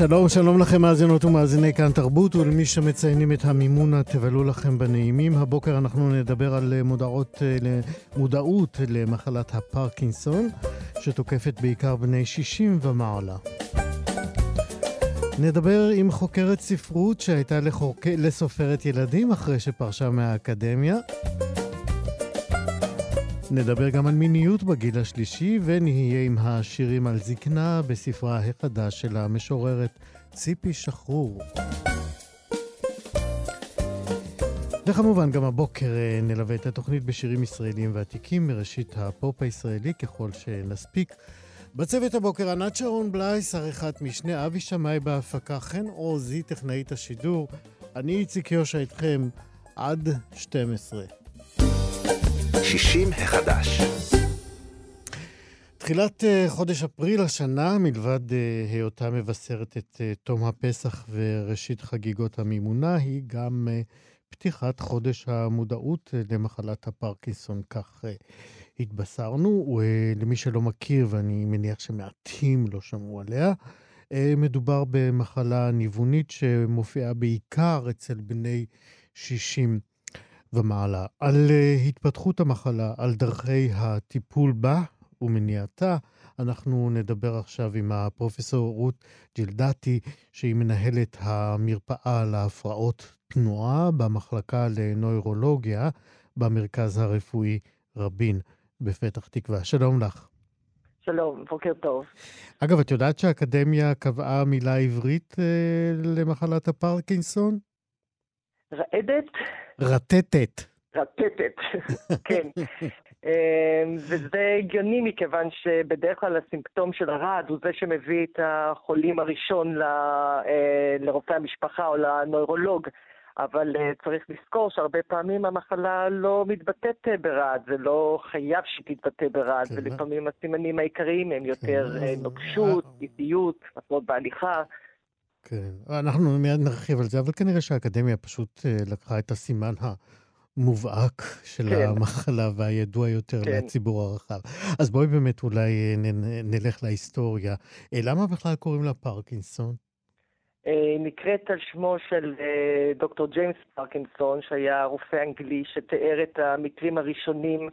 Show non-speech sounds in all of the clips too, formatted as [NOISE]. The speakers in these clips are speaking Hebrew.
שלום, שלום לכם מאזינות ומאזיני כאן תרבות, ולמי שמציינים את המימונה, תבלו לכם בנעימים. הבוקר אנחנו נדבר על מודעות, מודעות למחלת הפרקינסון, שתוקפת בעיקר בני 60 ומעלה. נדבר עם חוקרת ספרות שהייתה לחוק... לסופרת ילדים אחרי שפרשה מהאקדמיה. נדבר גם על מיניות בגיל השלישי, ונהיה עם השירים על זקנה בספרה החדש של המשוררת ציפי שחרור. וכמובן, גם הבוקר אה, נלווה את התוכנית בשירים ישראלים ועתיקים מראשית הפופ הישראלי ככל שנספיק. בצוות הבוקר ענת שרון בלייס, עריכת משנה, אבי שמאי בהפקה, חן עוזי, טכנאית השידור. אני איציק יושע איתכם עד 12. 60 החדש. תחילת אה, חודש אפריל השנה, מלבד אה, היותה מבשרת את אה, תום הפסח וראשית חגיגות המימונה, היא גם פתיחת חודש המודעות למחלת הפרקינסון, כך התבשרנו. למי שלא מכיר, ואני מניח שמעטים לא שמעו עליה, מדובר במחלה ניוונית שמופיעה בעיקר אצל בני 60 ומעלה. על uh, התפתחות המחלה, על דרכי הטיפול בה ומניעתה, אנחנו נדבר עכשיו עם הפרופסור רות ג'ילדתי, שהיא מנהלת המרפאה להפרעות תנועה במחלקה לנוירולוגיה במרכז הרפואי רבין בפתח תקווה. שלום לך. שלום, בוקר טוב. אגב, את יודעת שהאקדמיה קבעה מילה עברית אה, למחלת הפרקינסון? רעדת? רטטת. רטטת, [LAUGHS] כן. אמ, וזה הגיוני מכיוון שבדרך כלל הסימפטום של הרעד הוא זה שמביא את החולים הראשון אה, לרופא המשפחה או לנוירולוג. אבל אה, צריך לזכור שהרבה פעמים המחלה לא מתבטאת אה, ברעד, זה לא חייב שהיא תתבטא ברעד, כן. ולפעמים הסימנים העיקריים הם יותר כן. נוקשות, איטיות, הפרעות בהליכה. כן, אנחנו מיד נרחיב על זה, אבל כנראה שהאקדמיה פשוט אה, לקחה את הסימן המובהק של כן. המחלה והידוע יותר כן. לציבור הרחב. אז בואי באמת אולי אה, נלך להיסטוריה. אה, למה בכלל קוראים לה פרקינסון? נקראת על שמו של דוקטור ג'יימס פרקינסון, שהיה רופא אנגלי שתיאר את המקרים הראשונים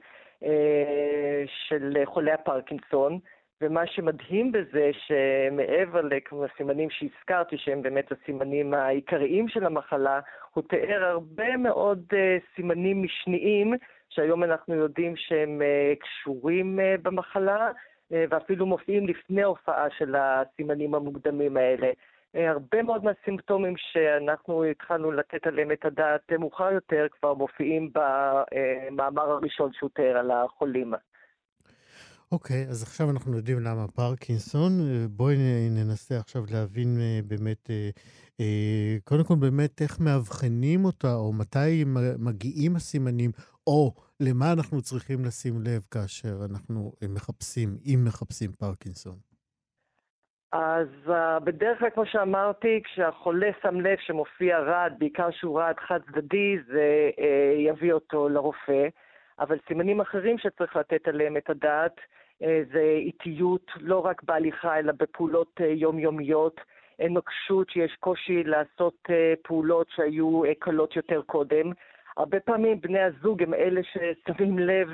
של חולי הפרקינסון. ומה שמדהים בזה, שמעבר לסימנים שהזכרתי, שהם באמת הסימנים העיקריים של המחלה, הוא תיאר הרבה מאוד uh, סימנים משניים, שהיום אנחנו יודעים שהם uh, קשורים uh, במחלה, uh, ואפילו מופיעים לפני הופעה של הסימנים המוקדמים האלה. Uh, הרבה מאוד מהסימפטומים שאנחנו התחלנו לתת עליהם את הדעת מאוחר יותר, כבר מופיעים במאמר הראשון שהוא תיאר על החולים. אוקיי, אז עכשיו אנחנו יודעים למה פרקינסון. בואי ננסה עכשיו להבין אה, באמת, אה, אה, קודם כל באמת איך מאבחנים אותה, או מתי מגיעים הסימנים, או למה אנחנו צריכים לשים לב כאשר אנחנו מחפשים, אם מחפשים פרקינסון. אז בדרך כלל, כמו שאמרתי, כשהחולה שם לב שמופיע רעד, בעיקר שהוא רעד חד צדדי, זה יביא אותו לרופא. אבל סימנים אחרים שצריך לתת עליהם את הדעת אה, זה איטיות, לא רק בהליכה, אלא בפעולות אה, יומיומיות, נוקשות, שיש קושי לעשות אה, פעולות שהיו קלות יותר קודם. הרבה פעמים בני הזוג הם אלה ששמים לב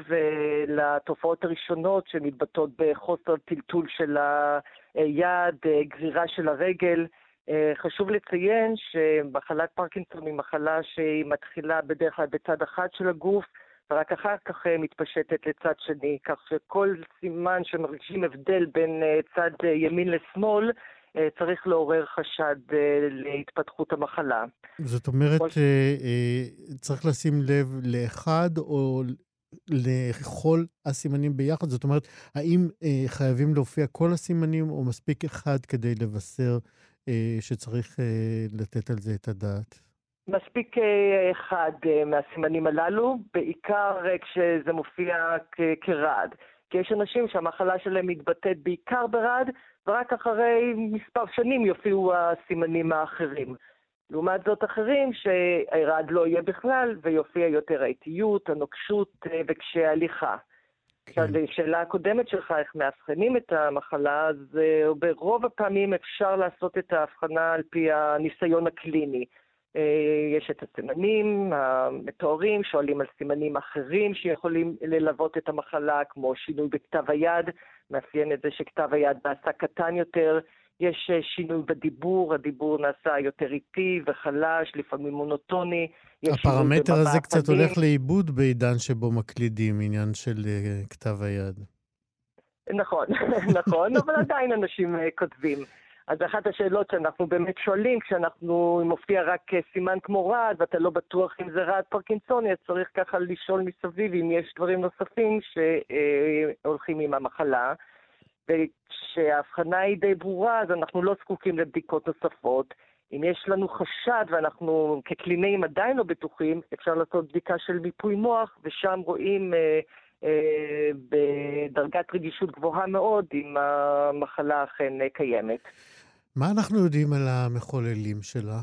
לתופעות הראשונות שמתבטאות בחוסר טלטול של היד, גרירה של הרגל. חשוב לציין שמחלת פרקינסון היא מחלה שהיא מתחילה בדרך כלל בצד אחד של הגוף, ורק אחר כך אה, מתפשטת לצד שני, כך שכל סימן שמרגישים הבדל בין אה, צד אה, ימין לשמאל, צריך לעורר חשד להתפתחות המחלה. זאת אומרת, צריך לשים לב לאחד או לכל הסימנים ביחד? זאת אומרת, האם חייבים להופיע כל הסימנים, או מספיק אחד כדי לבשר שצריך לתת על זה את הדעת? מספיק אה, אחד אה, מהסימנים הללו, בעיקר אה, כשזה מופיע כרעד. כי יש אנשים שהמחלה שלהם מתבטאת בעיקר ברעד, ורק אחרי מספר שנים יופיעו הסימנים האחרים. לעומת זאת אחרים שהרעד לא יהיה בכלל ויופיע יותר האיטיות, הנוקשות אה, וקשיי הליכה. כן. עכשיו, לשאלה הקודמת שלך, איך מאבחנים את המחלה, אז ברוב הפעמים אפשר לעשות את ההבחנה על פי הניסיון הקליני. אה, יש את הסימנים המתוארים, שואלים על סימנים אחרים שיכולים ללוות את המחלה, כמו שינוי בכתב היד, מאפיין את זה שכתב היד נעשה קטן יותר, יש אה, שינוי בדיבור, הדיבור נעשה יותר איטי וחלש, לפעמים מונוטוני. הפרמטר הזה קצת הולך לאיבוד בעידן שבו מקלידים, עניין של uh, כתב היד. נכון, [LAUGHS] נכון, אבל עדיין אנשים uh, כותבים. אז אחת השאלות שאנחנו באמת שואלים, כשאנחנו, אם מופיע רק סימן כמו רעד, ואתה לא בטוח אם זה רעד פרקינסוני, אז צריך ככה לשאול מסביב אם יש דברים נוספים שהולכים עם המחלה. וכשההבחנה היא די ברורה, אז אנחנו לא זקוקים לבדיקות נוספות. אם יש לנו חשד ואנחנו כקלינאים עדיין לא בטוחים, אפשר לעשות בדיקה של מיפוי מוח, ושם רואים אה, אה, בדרגת רגישות גבוהה מאוד אם המחלה אכן אה, קיימת. מה אנחנו יודעים על המחוללים שלה?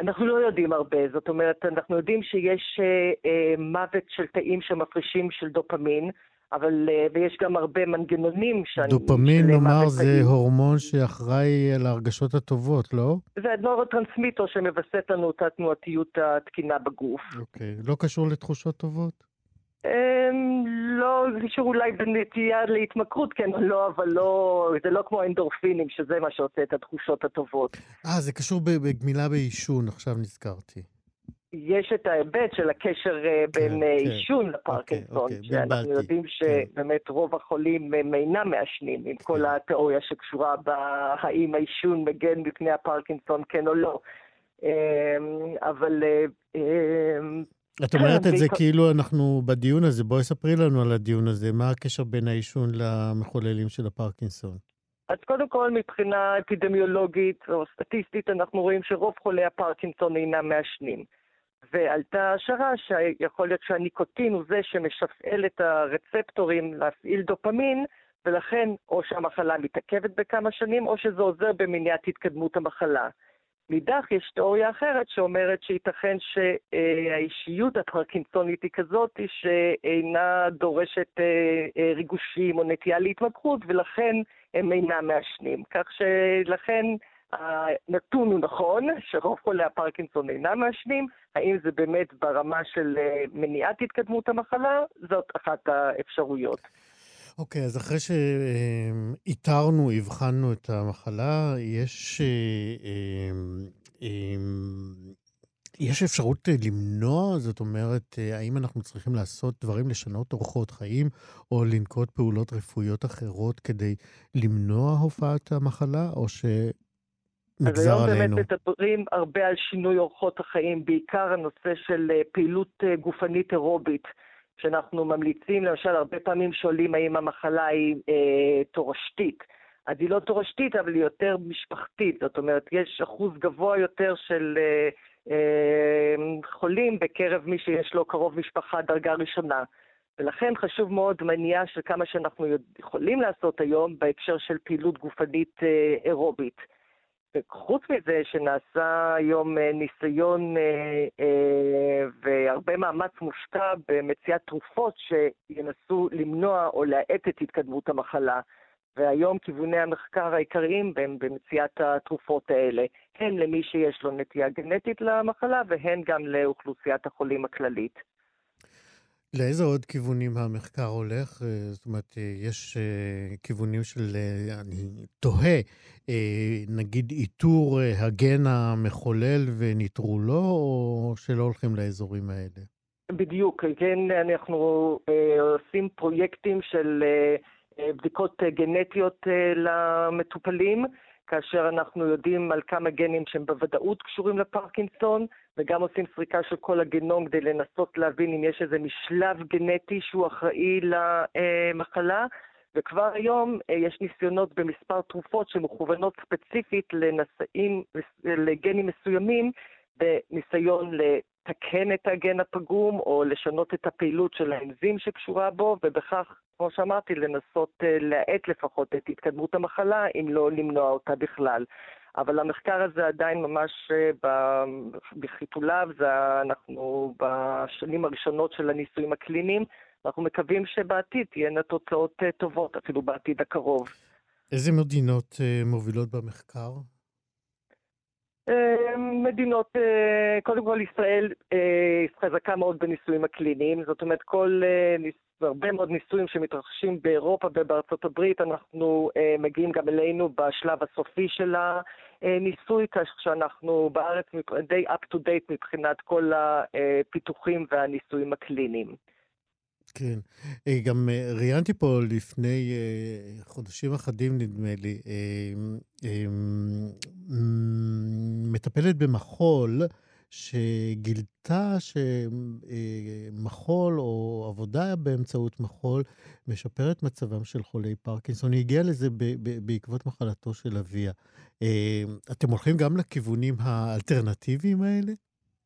אנחנו לא יודעים הרבה, זאת אומרת, אנחנו יודעים שיש אה, אה, מוות של תאים שמפרישים של דופמין, אבל, אה, ויש גם הרבה מנגנונים שאני... דופמין, נאמר, זה הורמון שאחראי על ההרגשות הטובות, לא? זה נורוטרנסמיטור שמווסת לנו את התנועתיות התקינה בגוף. אוקיי. לא קשור לתחושות טובות? אמ, לא, קשור אולי בנטייה להתמכרות, כן או לא, אבל לא, זה לא כמו אנדורפינים, שזה מה שעושה את התחושות הטובות. אה, זה קשור בגמילה בעישון, עכשיו נזכרתי. יש את ההיבט של הקשר אה, כן, בין אה, כן. עישון כן. לפרקינסון, אוקיי, אוקיי, שאנחנו יודעים כן. שבאמת רוב החולים הם אינם מעשנים, עם. כל התיאוריה שקשורה בהאם העישון מגן מפני הפרקינסון, כן או לא. אמ, אבל... את אומרת את זה כאילו אנחנו בדיון הזה, בואי ספרי לנו על הדיון הזה, מה הקשר בין העישון למחוללים של הפרקינסון? אז קודם כל, מבחינה אפידמיולוגית או סטטיסטית, אנחנו רואים שרוב חולי הפרקינסון אינם מעשנים. ועלתה השערה שיכול להיות שהניקוטין הוא זה שמשפעל את הרצפטורים להפעיל דופמין, ולכן או שהמחלה מתעכבת בכמה שנים, או שזה עוזר במניעת התקדמות המחלה. מאידך, יש תיאוריה אחרת שאומרת שייתכן שהאישיות הפרקינסונית היא כזאת שאינה דורשת אה, אה, ריגושים או נטייה להתמכרות, ולכן הם אינם מעשנים. כך שלכן הנתון הוא נכון, שרוב חולי הפרקינסון אינם מעשנים, האם זה באמת ברמה של אה, מניעת התקדמות המחלה? זאת אחת האפשרויות. אוקיי, okay, אז אחרי שאיתרנו, הבחנו את המחלה, יש, אה, אה, יש אפשרות למנוע? זאת אומרת, האם אנחנו צריכים לעשות דברים, לשנות אורחות חיים, או לנקוט פעולות רפואיות אחרות כדי למנוע הופעת המחלה, או ש... עלינו. אז היום באמת מדברים הרבה על שינוי אורחות החיים, בעיקר הנושא של אה, פעילות אה, גופנית אירובית, שאנחנו ממליצים, למשל, הרבה פעמים שואלים האם המחלה היא אה, תורשתית. אז היא לא תורשתית, אבל היא יותר משפחתית. זאת אומרת, יש אחוז גבוה יותר של אה, אה, חולים בקרב מי שיש לו קרוב משפחה דרגה ראשונה. ולכן חשוב מאוד מניעה של כמה שאנחנו יכולים לעשות היום בהקשר של פעילות גופנית אה, אירובית. וחוץ מזה שנעשה היום אה, ניסיון אה, אה, והרבה מאמץ מושקע במציאת תרופות שינסו למנוע או להאט את התקדמות המחלה. והיום כיווני המחקר העיקריים הם במציאת התרופות האלה, הן למי שיש לו נטייה גנטית למחלה והן גם לאוכלוסיית החולים הכללית. לאיזה עוד כיוונים המחקר הולך? אה, זאת אומרת, אה, יש אה, כיוונים של, אני תוהה, נגיד איתור הגן המחולל וניטרולו, או שלא הולכים לאזורים האלה? בדיוק, כן, אנחנו עושים פרויקטים של בדיקות גנטיות למטופלים. כאשר אנחנו יודעים על כמה גנים שהם בוודאות קשורים לפרקינסון, וגם עושים סריקה של כל הגנום כדי לנסות להבין אם יש איזה משלב גנטי שהוא אחראי למחלה. וכבר היום אה, יש ניסיונות במספר תרופות שמכוונות ספציפית לנשאים, לגנים מסוימים, בניסיון לתקן את הגן הפגום או לשנות את הפעילות של האנזים שקשורה בו, ובכך, כמו שאמרתי, לנסות אה, להאט לפחות את התקדמות המחלה, אם לא למנוע אותה בכלל. אבל המחקר הזה עדיין ממש אה, בחיתוליו, זה אנחנו בשנים הראשונות של הניסויים הקליניים, אנחנו מקווים שבעתיד תהיינה תוצאות אה, טובות, אפילו בעתיד הקרוב. איזה מדינות מובילות במחקר? מדינות, קודם כל ישראל חזקה מאוד בניסויים הקליניים, זאת אומרת כל והרבה מאוד ניסויים שמתרחשים באירופה ובארצות הברית, אנחנו מגיעים גם אלינו בשלב הסופי של הניסוי, כך שאנחנו בארץ די up to date מבחינת כל הפיתוחים והניסויים הקליניים. כן, אה, גם אה, ראיינתי פה לפני חודשים אחדים, נדמה לי, מטפלת במחול, שגילתה שמחול או עבודה באמצעות מחול משפר את מצבם של חולי פרקינסון. היא הגיעה לזה בעקבות מחלתו של אביה. אה, אתם הולכים גם לכיוונים האלטרנטיביים האלה?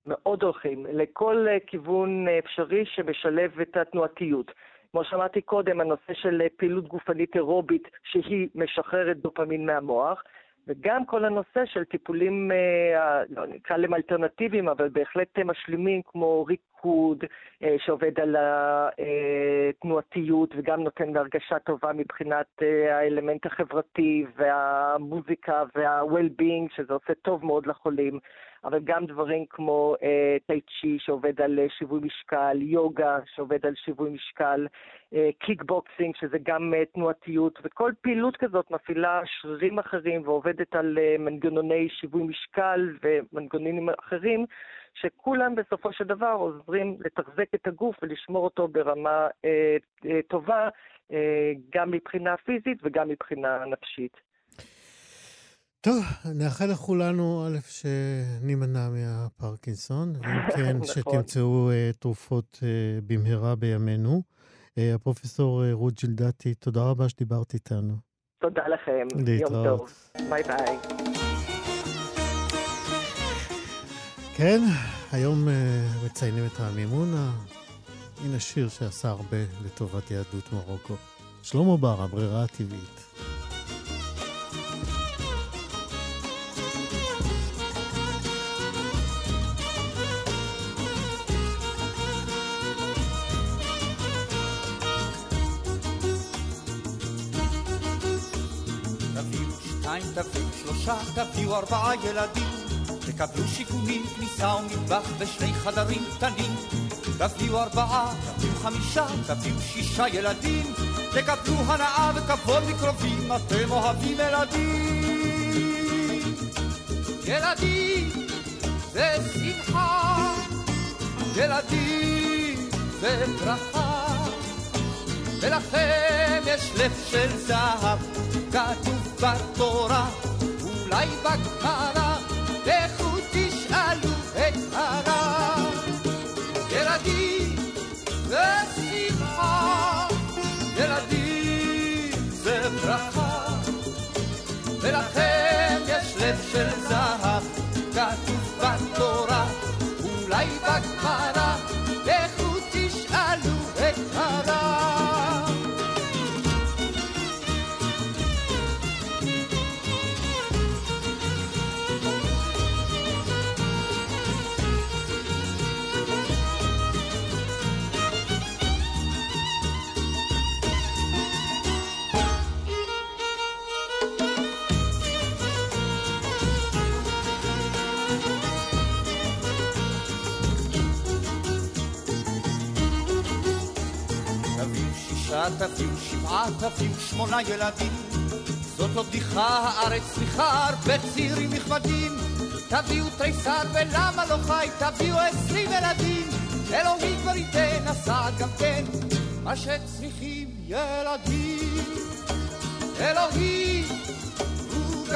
מאוד הולכים, לכל כיוון אפשרי שמשלב את התנועתיות. כמו שאמרתי קודם, הנושא של פעילות גופנית אירובית שהיא משחררת דופמין מהמוח. וגם כל הנושא של טיפולים, אה, לא נקרא להם אלטרנטיביים, אבל בהחלט משלימים, כמו ריקוד, אה, שעובד על התנועתיות וגם נותן הרגשה טובה מבחינת אה, האלמנט החברתי והמוזיקה וה-well-being, שזה עושה טוב מאוד לחולים. אבל גם דברים כמו אה, טאי צ'י שעובד על אה, שיווי משקל, יוגה שעובד על שיווי משקל, אה, קיקבוקסינג שזה גם אה, תנועתיות, וכל פעילות כזאת מפעילה שרירים אחרים ועובדת על אה, מנגנוני שיווי משקל ומנגנונים אחרים, שכולם בסופו של דבר עוזרים לתחזק את הגוף ולשמור אותו ברמה אה, אה, טובה, אה, גם מבחינה פיזית וגם מבחינה נפשית. טוב, נאחל לכולנו, א', שנימנע מהפרקינסון, [LAUGHS] ואם כן, נכון. שתמצאו uh, תרופות uh, במהרה בימינו. Uh, הפרופסור uh, רות ג'ילדתי, תודה רבה שדיברת איתנו. תודה לכם. להתראות. יום טוב. ביי ביי. כן, היום uh, מציינים את המימונה. הנה שיר שעשה הרבה לטובת יהדות מרוקו. שלמה בר, הברירה הטבעית. שלושה, תביאו ארבעה ילדים, תקבלו שיכונים, כניסה ומטבח ושני חדרים קטנים. תביאו ארבעה, תביאו חמישה, תביאו שישה ילדים, תקבלו הנאה וכבוד מקרובים, אתם אוהבים ילדים. ילדים זה שמחה, ילדים זה ברכה, ולכם יש לב של זהב, כתוב בתורה. אולי בגמרא, לכו תביאו שבעה, תביאו שמונה ילדים. זאת לא בדיחה, הארץ צריכה הרבה צעירים נכבדים. תביאו תריסר ולמה לא חי, תביאו עשרים ילדים. אלוהים כבר ייתן, הסעד גם כן, מה שצריכים ילדים. אלוהים הוא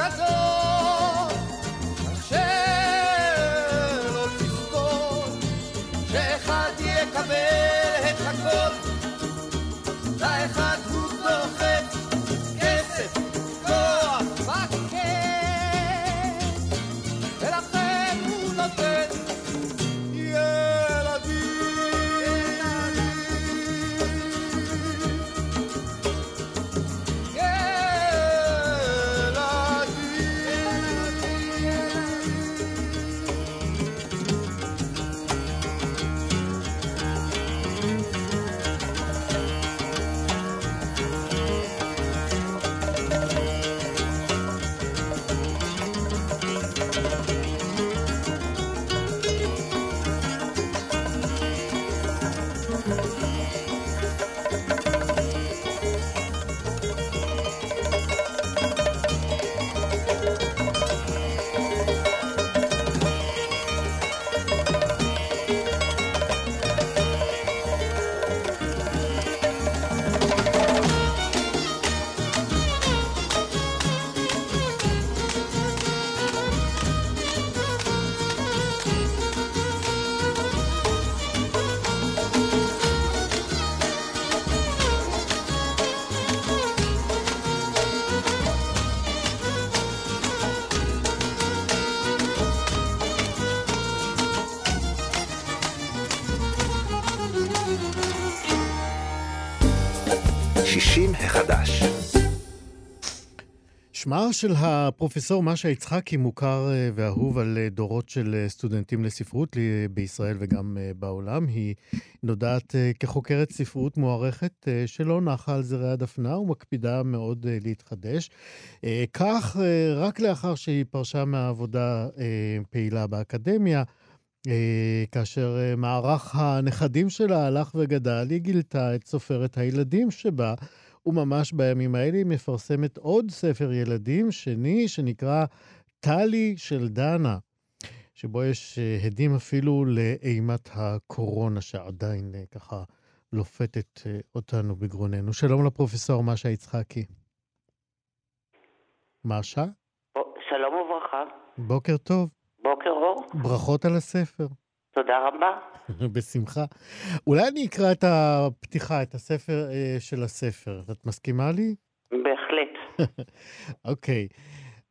שמה של הפרופסור משה יצחקי מוכר אה, ואהוב על אה, דורות של אה, סטודנטים לספרות בישראל וגם בעולם. היא נודעת כחוקרת ספרות מוערכת שלא נחה על זרי הדפנה ומקפידה מאוד להתחדש. כך, רק לאחר שהיא פרשה מהעבודה פעילה באקדמיה, כאשר מערך הנכדים שלה הלך וגדל, היא גילתה את סופרת הילדים שבה. וממש בימים האלה היא מפרסמת עוד ספר ילדים שני, שנקרא טלי של דנה, שבו יש אה, הדים אפילו לאימת הקורונה שעדיין אה, ככה לופתת אה, אותנו בגרוננו. שלום לפרופסור משה יצחקי. משה? שלום וברכה. בוקר טוב. בוקר אור. ברכות על הספר. תודה רבה. [LAUGHS] בשמחה. אולי אני אקרא את הפתיחה, את הספר uh, של הספר. את מסכימה לי? בהחלט. [LAUGHS] אוקיי. okay.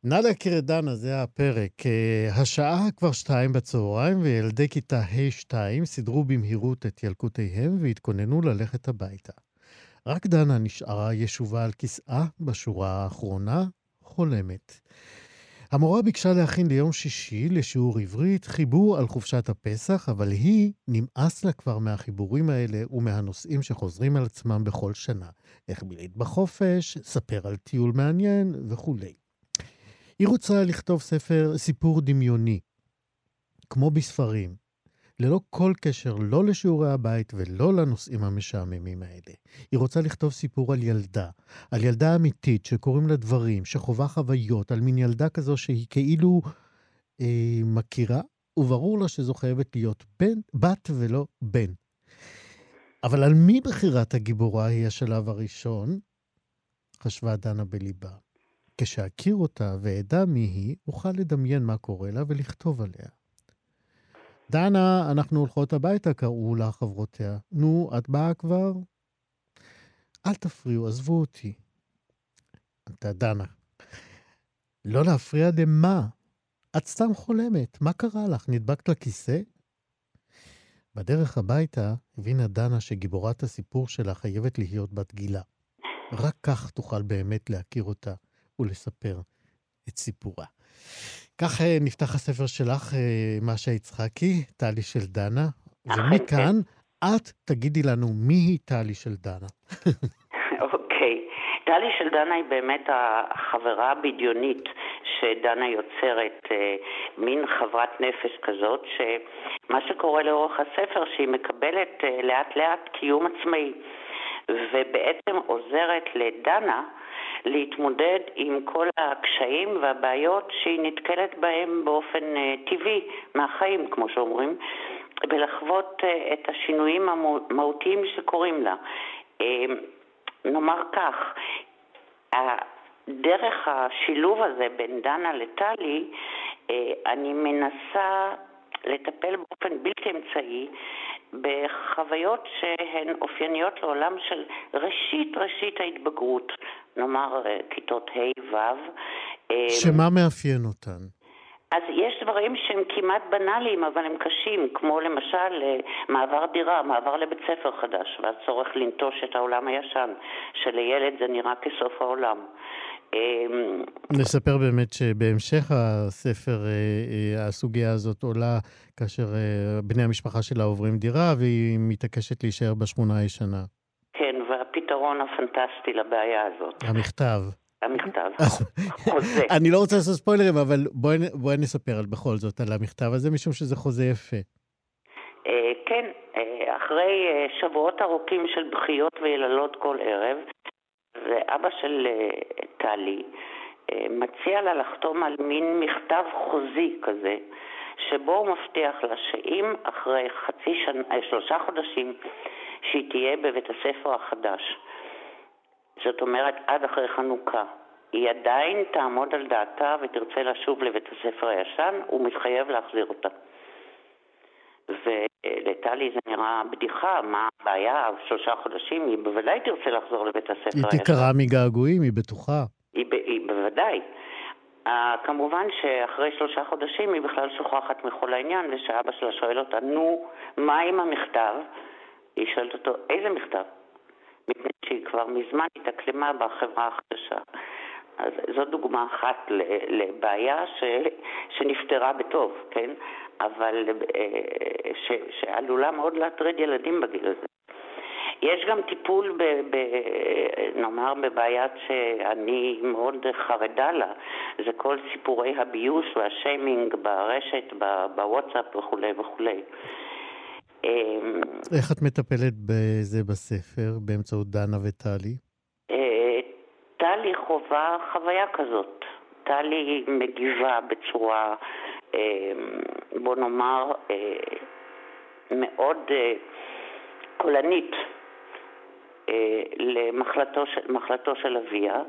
נאדה קרדנה, זה הפרק. Uh, השעה כבר שתיים בצהריים, וילדי כיתה ה'2 סידרו במהירות את ילקוטיהם והתכוננו ללכת הביתה. רק דנה נשארה ישובה על כיסאה בשורה האחרונה, חולמת. המורה ביקשה להכין ליום שישי לשיעור עברית חיבור על חופשת הפסח, אבל היא, נמאס לה כבר מהחיבורים האלה ומהנושאים שחוזרים על עצמם בכל שנה. איך בילית בחופש, ספר על טיול מעניין וכולי. היא רוצה לכתוב ספר, סיפור דמיוני, כמו בספרים, ללא כל קשר לא לשיעורי הבית ולא לנושאים המשעממים האלה. היא רוצה לכתוב סיפור על ילדה, על ילדה אמיתית שקוראים לה דברים, שחווה חוויות, על מין ילדה כזו שהיא כאילו אה, מכירה, וברור לה שזו חייבת להיות בן, בת ולא בן. אבל על מי בחירת הגיבורה היא השלב הראשון? חשבה דנה בליבה. כשאכיר אותה ואדע מי היא, אוכל לדמיין מה קורה לה ולכתוב עליה. דנה, אנחנו הולכות הביתה, קראו לה חברותיה. נו, את באה כבר? אל תפריעו, עזבו אותי. אתה דנה. לא להפריע למה? את סתם חולמת, מה קרה לך? נדבקת לכיסא? בדרך הביתה הבינה דנה שגיבורת הסיפור שלה חייבת להיות בת גילה. רק כך תוכל באמת להכיר אותה ולספר את סיפורה. כך אה, נפתח הספר שלך, אה, משה יצחקי, טלי של דנה, ומכאן את תגידי לנו מי היא טלי של דנה. [LAUGHS] אוקיי. טלי של דנה היא באמת החברה הבדיונית שדנה יוצרת, אה, מין חברת נפש כזאת, שמה שקורה לאורך הספר, שהיא מקבלת לאט לאט קיום עצמאי, ובעצם עוזרת לדנה להתמודד עם כל הקשיים והבעיות שהיא נתקלת בהם באופן אה, טבעי מהחיים, כמו שאומרים, ולחוות אה, את השינויים המהותיים שקורים לה. אה, נאמר כך, דרך השילוב הזה בין דנה לטלי, אני מנסה לטפל באופן בלתי אמצעי בחוויות שהן אופייניות לעולם של ראשית ראשית ההתבגרות, נאמר כיתות ה' ו'. שמה מאפיין אותן? אז יש דברים שהם כמעט בנאליים, אבל הם קשים, כמו למשל אה, מעבר דירה, מעבר לבית ספר חדש, והצורך לנטוש את העולם הישן, שלילד זה נראה כסוף העולם. אמ, נספר באמת שבהמשך הספר אה, אה, הסוגיה הזאת עולה כאשר בני המשפחה שלה עוברים דירה והיא מתעקשת להישאר בשכונה הישנה. כן, והפתרון הפנטסטי לבעיה הזאת. המכתב. המכתב. [LAUGHS] חוזה. אני לא רוצה לעשות ספוילרים, אבל בואי, בואי נספר בכל זאת על המכתב הזה, משום שזה חוזה יפה. אה, כן, אה, אחרי אה, שבועות ארוכים של בכיות ויללות כל ערב, ואבא של טלי מציע לה לחתום על מין מכתב חוזי כזה, שבו הוא מבטיח לה שאם אחרי חצי שנה, שלושה חודשים, שהיא תהיה בבית הספר החדש, זאת אומרת עד אחרי חנוכה. היא עדיין תעמוד על דעתה ותרצה לשוב לבית הספר הישן, הוא מתחייב להחזיר אותה. ולטלי זה נראה בדיחה, מה הבעיה, שלושה חודשים, היא בוודאי תרצה לחזור לבית הספר. היא תיקרא מגעגועים, היא בטוחה. היא, ב, היא בוודאי. Uh, כמובן שאחרי שלושה חודשים היא בכלל שוכחת מכל העניין, ושאבא שלה שואל אותה, נו, מה עם המכתב? היא שואלת אותו, איזה מכתב? מפני שהיא כבר מזמן התאקלמה בחברה החדשה. אז זו דוגמה אחת לבעיה ש, שנפתרה בטוב, כן? אבל אה, ש, שעלולה מאוד להטריד ילדים בגיל הזה. יש גם טיפול, ב, ב, נאמר, בבעיית שאני מאוד חרדה לה, זה כל סיפורי הביוש והשיימינג ברשת, בוואטסאפ וכולי וכולי. אמ, איך את מטפלת בזה בספר, באמצעות דנה וטלי? אה, טלי חווה חוויה כזאת. טלי מגיבה בצורה, בוא נאמר, אה, מאוד אה, קולנית למחלתו של אביה.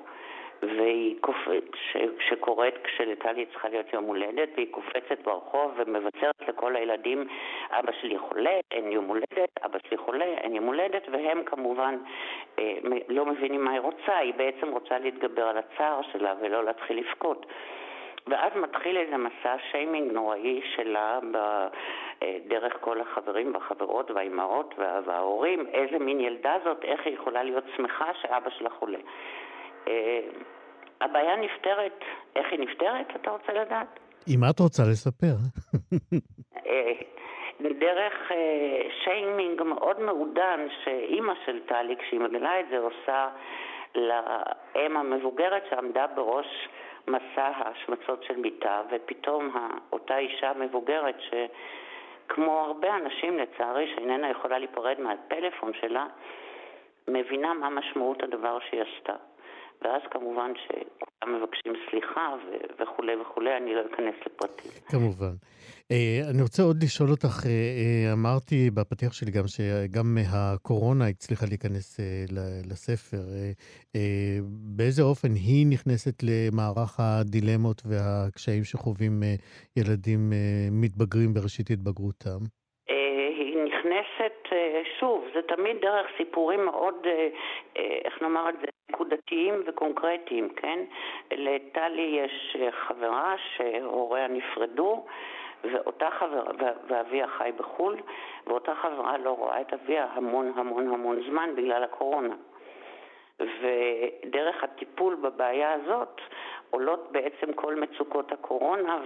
שקורית כשלטלי צריכה להיות יום הולדת, והיא קופצת ברחוב ומבצרת לכל הילדים, אבא שלי חולה, אין יום הולדת, אבא שלי חולה, אין יום הולדת, והם כמובן אה, לא מבינים מה היא רוצה, היא בעצם רוצה להתגבר על הצער שלה ולא להתחיל לבכות. ואז מתחיל איזה מסע שיימינג נוראי שלה אה, דרך כל החברים והחברות והאימהות וההורים, איזה מין ילדה זאת, איך היא יכולה להיות שמחה שאבא שלה חולה. אה, הבעיה נפתרת. איך היא נפתרת, אתה רוצה לדעת? אם את רוצה לספר. [LAUGHS] אה, דרך שיימינג מאוד מעודן שאימא של טלי, כשהיא מגלה את זה, עושה לאם המבוגרת שעמדה בראש מסע ההשמצות של ביתה, ופתאום אותה אישה מבוגרת, שכמו הרבה אנשים לצערי, שאיננה יכולה להיפרד מהפלאפון שלה, מבינה מה משמעות הדבר שהיא עשתה. ואז כמובן שכולם מבקשים סליחה וכולי וכולי, אני לא אכנס לפרטים. כמובן. Uh, אני רוצה עוד לשאול אותך, uh, אמרתי בפתיח שלי גם שגם הקורונה הצליחה להיכנס לספר. באיזה אופן היא נכנסת למערך הדילמות והקשיים שחווים ילדים מתבגרים בראשית התבגרותם? שוב, זה תמיד דרך סיפורים מאוד, uh, uh, איך נאמר את זה, נקודתיים וקונקרטיים, כן? לטלי יש אה, חברה שהוריה נפרדו, ואותה חברה, ואביה חי בחו"ל, ואותה חברה לא רואה את אביה המון המון המון זמן בגלל הקורונה. ודרך הטיפול בבעיה הזאת עולות בעצם כל מצוקות הקורונה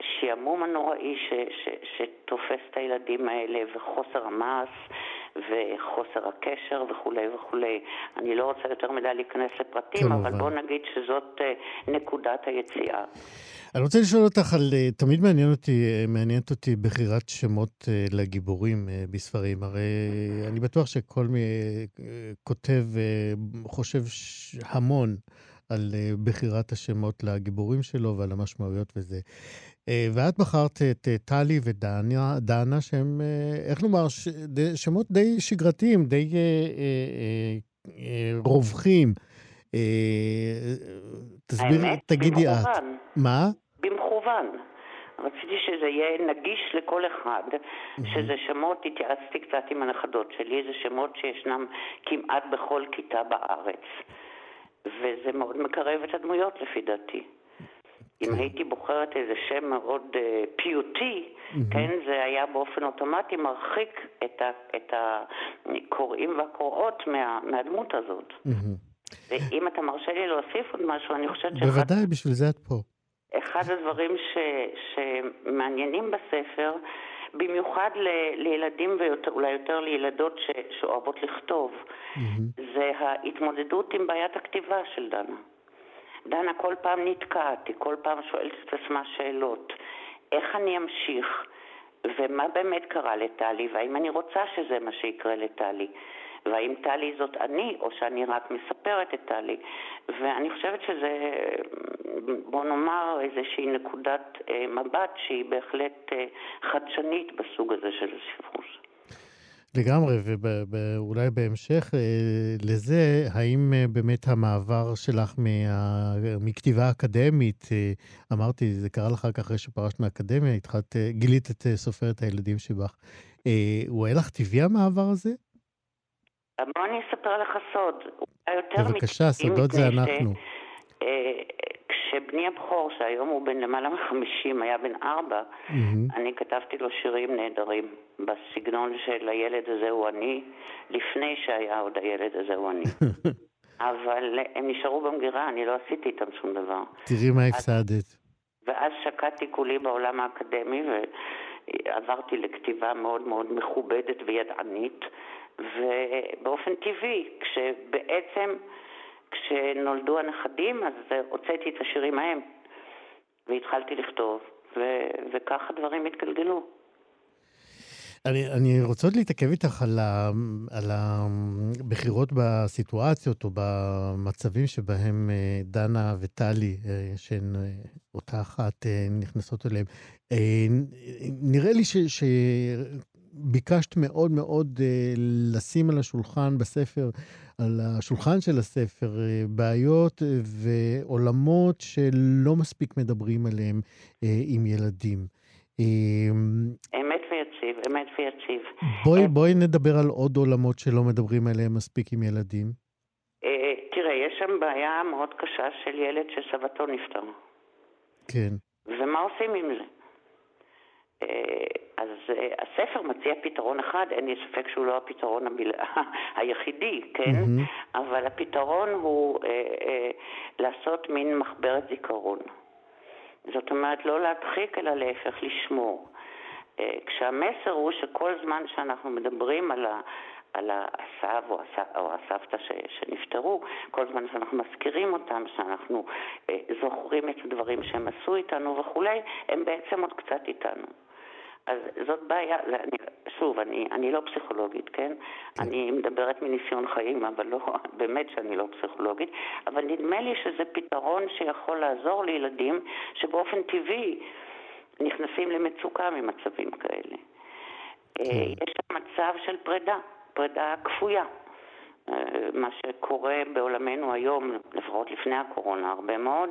והשעמום הנוראי ש, ש, שתופס את הילדים האלה וחוסר המעש וחוסר הקשר וכולי וכולי. אני לא רוצה יותר מדי להיכנס לפרטים, כמובן. אבל בוא נגיד שזאת אה, נקודת היציאה. אני רוצה לשאול אותך על, אה, תמיד מעניין אותי, אה, מעניינת אותי בחירת שמות לגיבורים בספרים. הרי אני בטוח שכל מי כותב חושב המון על בחירת השמות לגיבורים שלו ועל המשמעויות וזה. אה, ואת בחרת את אה, טלי ודנה, שהם, אה, איך לומר, שמות די שגרתיים, די רווחים. תסבירי, תגידי את. מה? במכוון. רציתי שזה יהיה נגיש לכל אחד, שזה שמות, התייעצתי קצת עם הנכדות שלי, זה שמות שישנם כמעט בכל כיתה בארץ. וזה מאוד מקרב את הדמויות לפי דעתי. אם. הייתי בוחרת איזה שם מאוד uh, פיוטי. כן, זה היה באופן אוטומטי מרחיק את, ה, את הקוראים והקוראות מה, מהדמות הזאת. ואם אתה מרשה לי להוסיף עוד משהו, אני חושבת ש... בוודאי, בשביל זה את פה. אחד הדברים ש, שמעניינים בספר, במיוחד ל, לילדים ואולי יותר לילדות ש, שאוהבות לכתוב, mm-hmm. זה ההתמודדות עם בעיית הכתיבה של דנה. דנה כל פעם נתקעת, היא כל פעם שואלת את עצמה שאלות. איך אני אמשיך? ומה באמת קרה לטלי, והאם אני רוצה שזה מה שיקרה לטלי. והאם טלי זאת אני, או שאני רק מספרת את טלי. ואני חושבת שזה, בוא נאמר, איזושהי נקודת אה, מבט שהיא בהחלט אה, חדשנית בסוג הזה של הספרות. לגמרי, ואולי בהמשך אה, לזה, האם באמת המעבר שלך מה, מכתיבה אקדמית, אמרתי, זה קרה לך רק אחרי שפרשת מהאקדמיה, התחלת, גילית את סופרת הילדים שבך, הוא היה לך טבעי המעבר הזה? בוא אני אספר לך סוד. בבקשה, סודות זה אנחנו. כשבני הבכור, שהיום הוא בן למעלה מחמישים, היה בן ארבע, אני כתבתי לו שירים נהדרים, בסגנון של הילד הזה הוא אני, לפני שהיה עוד הילד הזה הוא אני. [LAUGHS] אבל הם נשארו במגירה, אני לא עשיתי איתם שום דבר. תראי מה הפסדת. ואז שקעתי כולי בעולם האקדמי ועברתי לכתיבה מאוד מאוד מכובדת וידענית. ובאופן טבעי, כשבעצם, כשנולדו הנכדים, אז הוצאתי את השירים ההם, והתחלתי לכתוב, ו- וכך הדברים התגלגלו. אני, אני רוצה עוד להתעכב איתך על, ה, על הבחירות בסיטואציות או במצבים שבהם אה, דנה וטלי, אה, שהן אה, אותה אחת, נכנסות אליהם. נראה לי ש, ש, ביקשת מאוד מאוד אה, לשים על השולחן בספר, על השולחן של הספר, אה, בעיות ועולמות שלא מספיק מדברים עליהם אה, עם ילדים. אמת ויציב, אמת ויציב. בואי, בואי נדבר על עוד עולמות שלא מדברים עליהם מספיק עם ילדים. תראה, יש שם בעיה מאוד קשה של ילד שסבתו נפטר. כן. ומה עושים עם זה? אז אה, הספר מציע פתרון אחד, אין לי ספק שהוא לא הפתרון המיל... [LAUGHS] היחידי, כן? Mm-hmm. אבל הפתרון הוא אה, אה, לעשות מין מחברת זיכרון. זאת אומרת, לא להדחיק, אלא להפך, לשמור. אה, כשהמסר הוא שכל זמן שאנחנו מדברים על, ה, על הסב או, הסב, או הסבתא ש, שנפטרו, כל זמן שאנחנו מזכירים אותם, שאנחנו אה, זוכרים את הדברים שהם עשו איתנו וכולי, הם בעצם עוד קצת איתנו. אז זאת בעיה, אני, שוב, אני, אני לא פסיכולוגית, כן? כן? אני מדברת מניסיון חיים, אבל לא, באמת שאני לא פסיכולוגית, אבל נדמה לי שזה פתרון שיכול לעזור לילדים שבאופן טבעי נכנסים למצוקה ממצבים כאלה. כן. אה, יש שם מצב של פרידה, פרידה כפויה. מה שקורה בעולמנו היום, לפחות לפני הקורונה הרבה מאוד,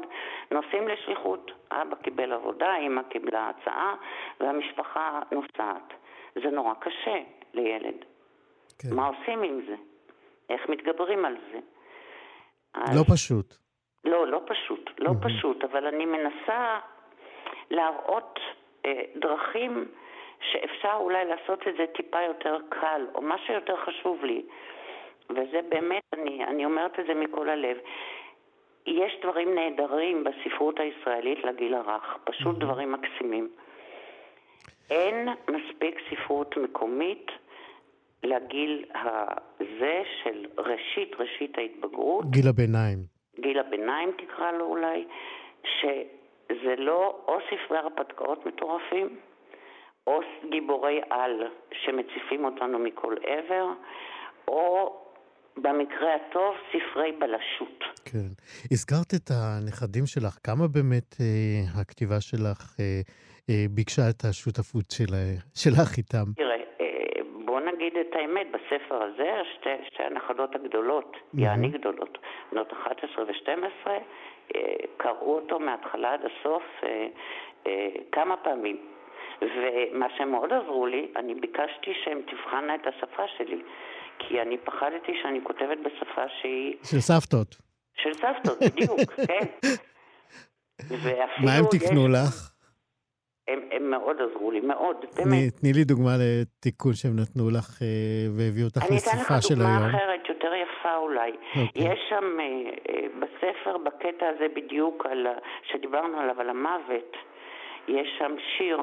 נוסעים לשליחות. אבא קיבל עבודה, אמא קיבלה הצעה, והמשפחה נוסעת. זה נורא קשה לילד. כן. מה עושים עם זה? איך מתגברים על זה? אז... לא פשוט. לא, לא פשוט, לא mm-hmm. פשוט, אבל אני מנסה להראות אה, דרכים שאפשר אולי לעשות את זה טיפה יותר קל, או מה שיותר חשוב לי, וזה באמת, אני, אני אומרת את זה מכל הלב. יש דברים נהדרים בספרות הישראלית לגיל הרך, פשוט דברים מקסימים. אין מספיק ספרות מקומית לגיל הזה של ראשית, ראשית ההתבגרות. גיל הביניים. גיל הביניים תקרא לו אולי, שזה לא או ספרי הרפתקאות מטורפים, או גיבורי על שמציפים אותנו מכל עבר, או במקרה הטוב, ספרי בלשות. כן. הזכרת את הנכדים שלך, כמה באמת אה, הכתיבה שלך אה, אה, ביקשה את השותפות של, שלך איתם? תראה, אה, בוא נגיד את האמת, בספר הזה, שתי, שתי הנכדות הגדולות, Mhm. יעני גדולות, בנות 11 ו-12, קראו אותו מההתחלה עד הסוף אה, אה, כמה פעמים. ומה שהם מאוד עזרו לי, אני ביקשתי שהם תבחנה את השפה שלי, כי אני פחדתי שאני כותבת בשפה שהיא של סבתות. של סבתות, בדיוק, [LAUGHS] כן. מה הם יש- תיקנו לך? הם, הם מאוד עזרו לי, מאוד, באמת. תני לי דוגמה לתיקון שהם נתנו לך אה, והביאו אותך אני אתן לך לשפה של דוגמה היום. אחרת, יותר יפה אולי. אוקיי. יש שם אה, אה, בספר, בקטע הזה בדיוק, על, שדיברנו עליו, על המוות, יש שם שיר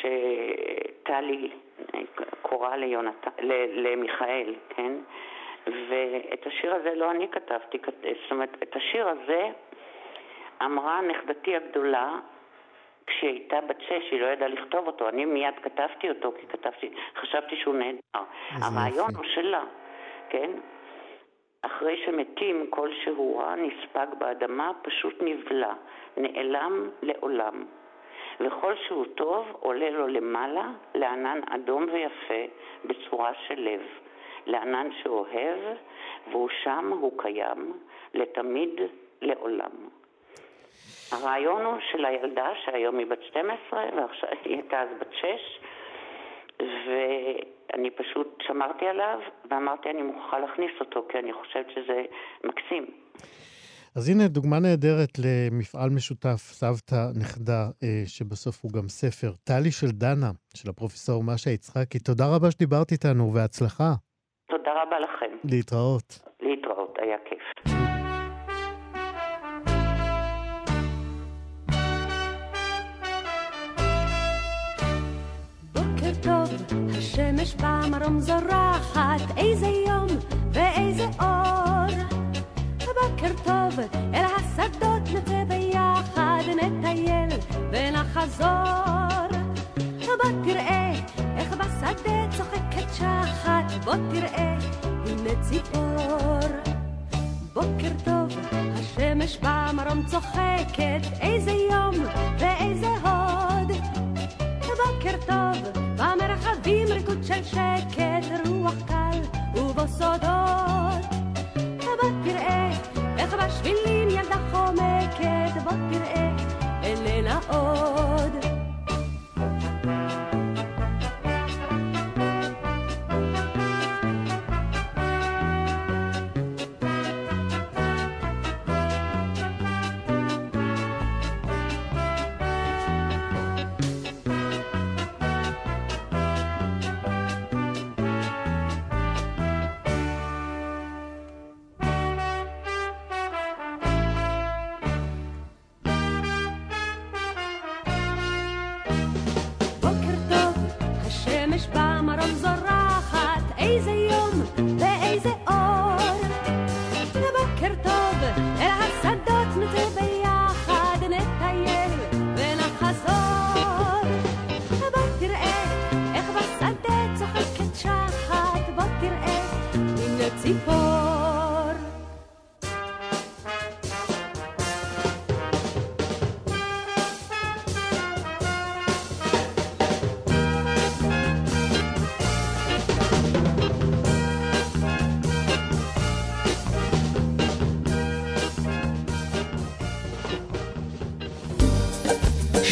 שטלי אה, קוראה ליונתן, ל- למיכאל, כן? ואת השיר הזה לא אני כתבתי, כת- זאת אומרת, את השיר הזה אמרה נכדתי הגדולה כשהיא הייתה בת שש, היא לא ידעה לכתוב אותו. אני מיד כתבתי אותו, כי כתבתי, חשבתי שהוא נהדר. הרעיון. הוא שלה, כן? אחרי שמתים כל שהוא רע, נספג באדמה, פשוט נבלע, נעלם לעולם. וכל שהוא טוב עולה לו למעלה, לענן אדום ויפה, בצורה של לב. לענן שאוהב, והוא שם, הוא קיים, לתמיד, לעולם. הרעיון הוא של הילדה, שהיום היא בת 12, ועכשיו היא הייתה אז בת 6, ואני פשוט שמרתי עליו, ואמרתי אני מוכרחה להכניס אותו, כי אני חושבת שזה מקסים. אז הנה דוגמה נהדרת למפעל משותף, סבתא נכדה, אה, שבסוף הוא גם ספר. טלי של דנה, של הפרופסור משה יצחקי. תודה רבה שדיברת איתנו, והצלחה. תודה רבה לכם. להתראות. להתראות, היה כיף. טוב, השמש במרום זורחת, איזה יום ואיזה אור. בוקר טוב, אל השדות נצא ביחד, נטייל ונחזור. בוא תראה איך בשדה צוחקת שחת, בוא תראה, הנה ציפור. בוקר טוב, השמש במרום צוחקת, איזה יום ואיזה הוד. בוקר טוב, במרחבים ריקוד של שקט, רוח קל ובו סודות. חומקת, בוא תראה איננה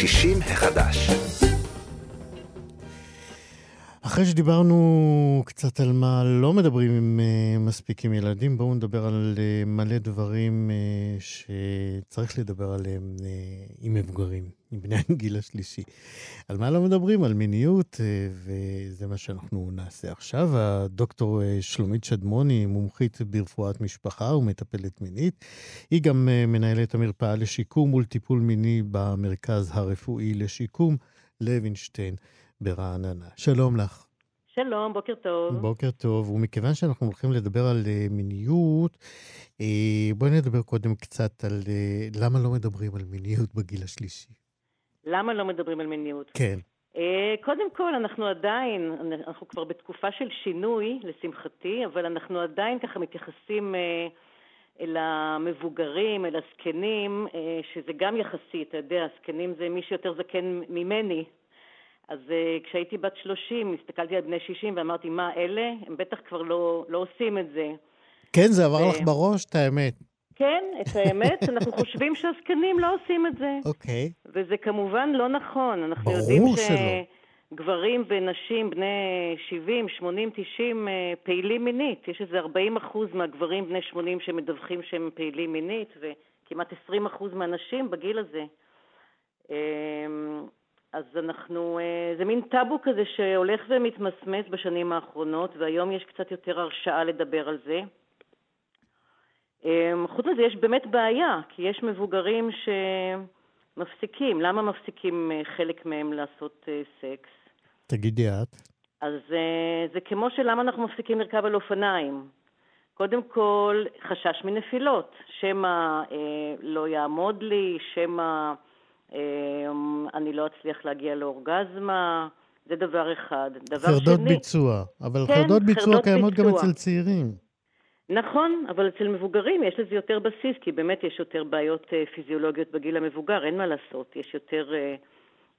60 החדש. אחרי שדיברנו קצת על מה לא מדברים עם uh, מספיק עם ילדים, בואו נדבר על uh, מלא דברים uh, שצריך לדבר עליהם עם מבוגרים, עם בני [LAUGHS] הגיל השלישי. על מה לא מדברים? על מיניות, וזה מה שאנחנו נעשה עכשיו. הדוקטור שלומית שדמוני, מומחית ברפואת משפחה ומטפלת מינית. היא גם מנהלת המרפאה לשיקום ולטיפול מיני במרכז הרפואי לשיקום לוינשטיין. ברעננה. שלום לך. שלום, בוקר טוב. בוקר טוב, ומכיוון שאנחנו הולכים לדבר על uh, מיניות, uh, בואי נדבר קודם קצת על uh, למה לא מדברים על מיניות בגיל השלישי. למה לא מדברים על מיניות? כן. קודם כל, אנחנו עדיין, אנחנו כבר בתקופה של שינוי, לשמחתי, אבל אנחנו עדיין ככה מתייחסים אל המבוגרים, אל הזקנים, שזה גם יחסי, אתה יודע, הזקנים זה מי שיותר זקן ממני. אז אה, כשהייתי בת 30, הסתכלתי על בני 60 ואמרתי, מה, אלה? הם בטח כבר לא, לא עושים את זה. כן, זה עבר ו- לך בראש, את האמת. כן, את האמת, אנחנו חושבים שהזקנים לא עושים את זה. אוקיי. וזה כמובן לא נכון. אנחנו ברור יודעים שלא. שגברים ונשים בני 70, 80, 90 אה, פעילים מינית. יש איזה 40 אחוז מהגברים בני 80 שמדווחים שהם פעילים מינית, וכמעט 20 אחוז מהנשים בגיל הזה. אז אנחנו, אה, זה מין טאבו כזה שהולך ומתמסמס בשנים האחרונות, והיום יש קצת יותר הרשאה לדבר על זה. אמ, חוץ מזה, יש באמת בעיה, כי יש מבוגרים שמפסיקים. למה מפסיקים אה, חלק מהם לעשות אה, סקס? תגידי את. אז זה כמו שלמה אנחנו מפסיקים לרכב על אופניים. קודם כל, חשש מנפילות, שמא אה, לא יעמוד לי, שמא אני לא אצליח להגיע לאורגזמה, זה דבר אחד. דבר חרדות שני, ביצוע. אבל כן, חרדות ביצוע חרדות קיימות גם ביצוע. אצל צעירים. נכון, אבל אצל מבוגרים יש לזה יותר בסיס, כי באמת יש יותר בעיות אה, פיזיולוגיות בגיל המבוגר, אין מה לעשות. יש יותר אה,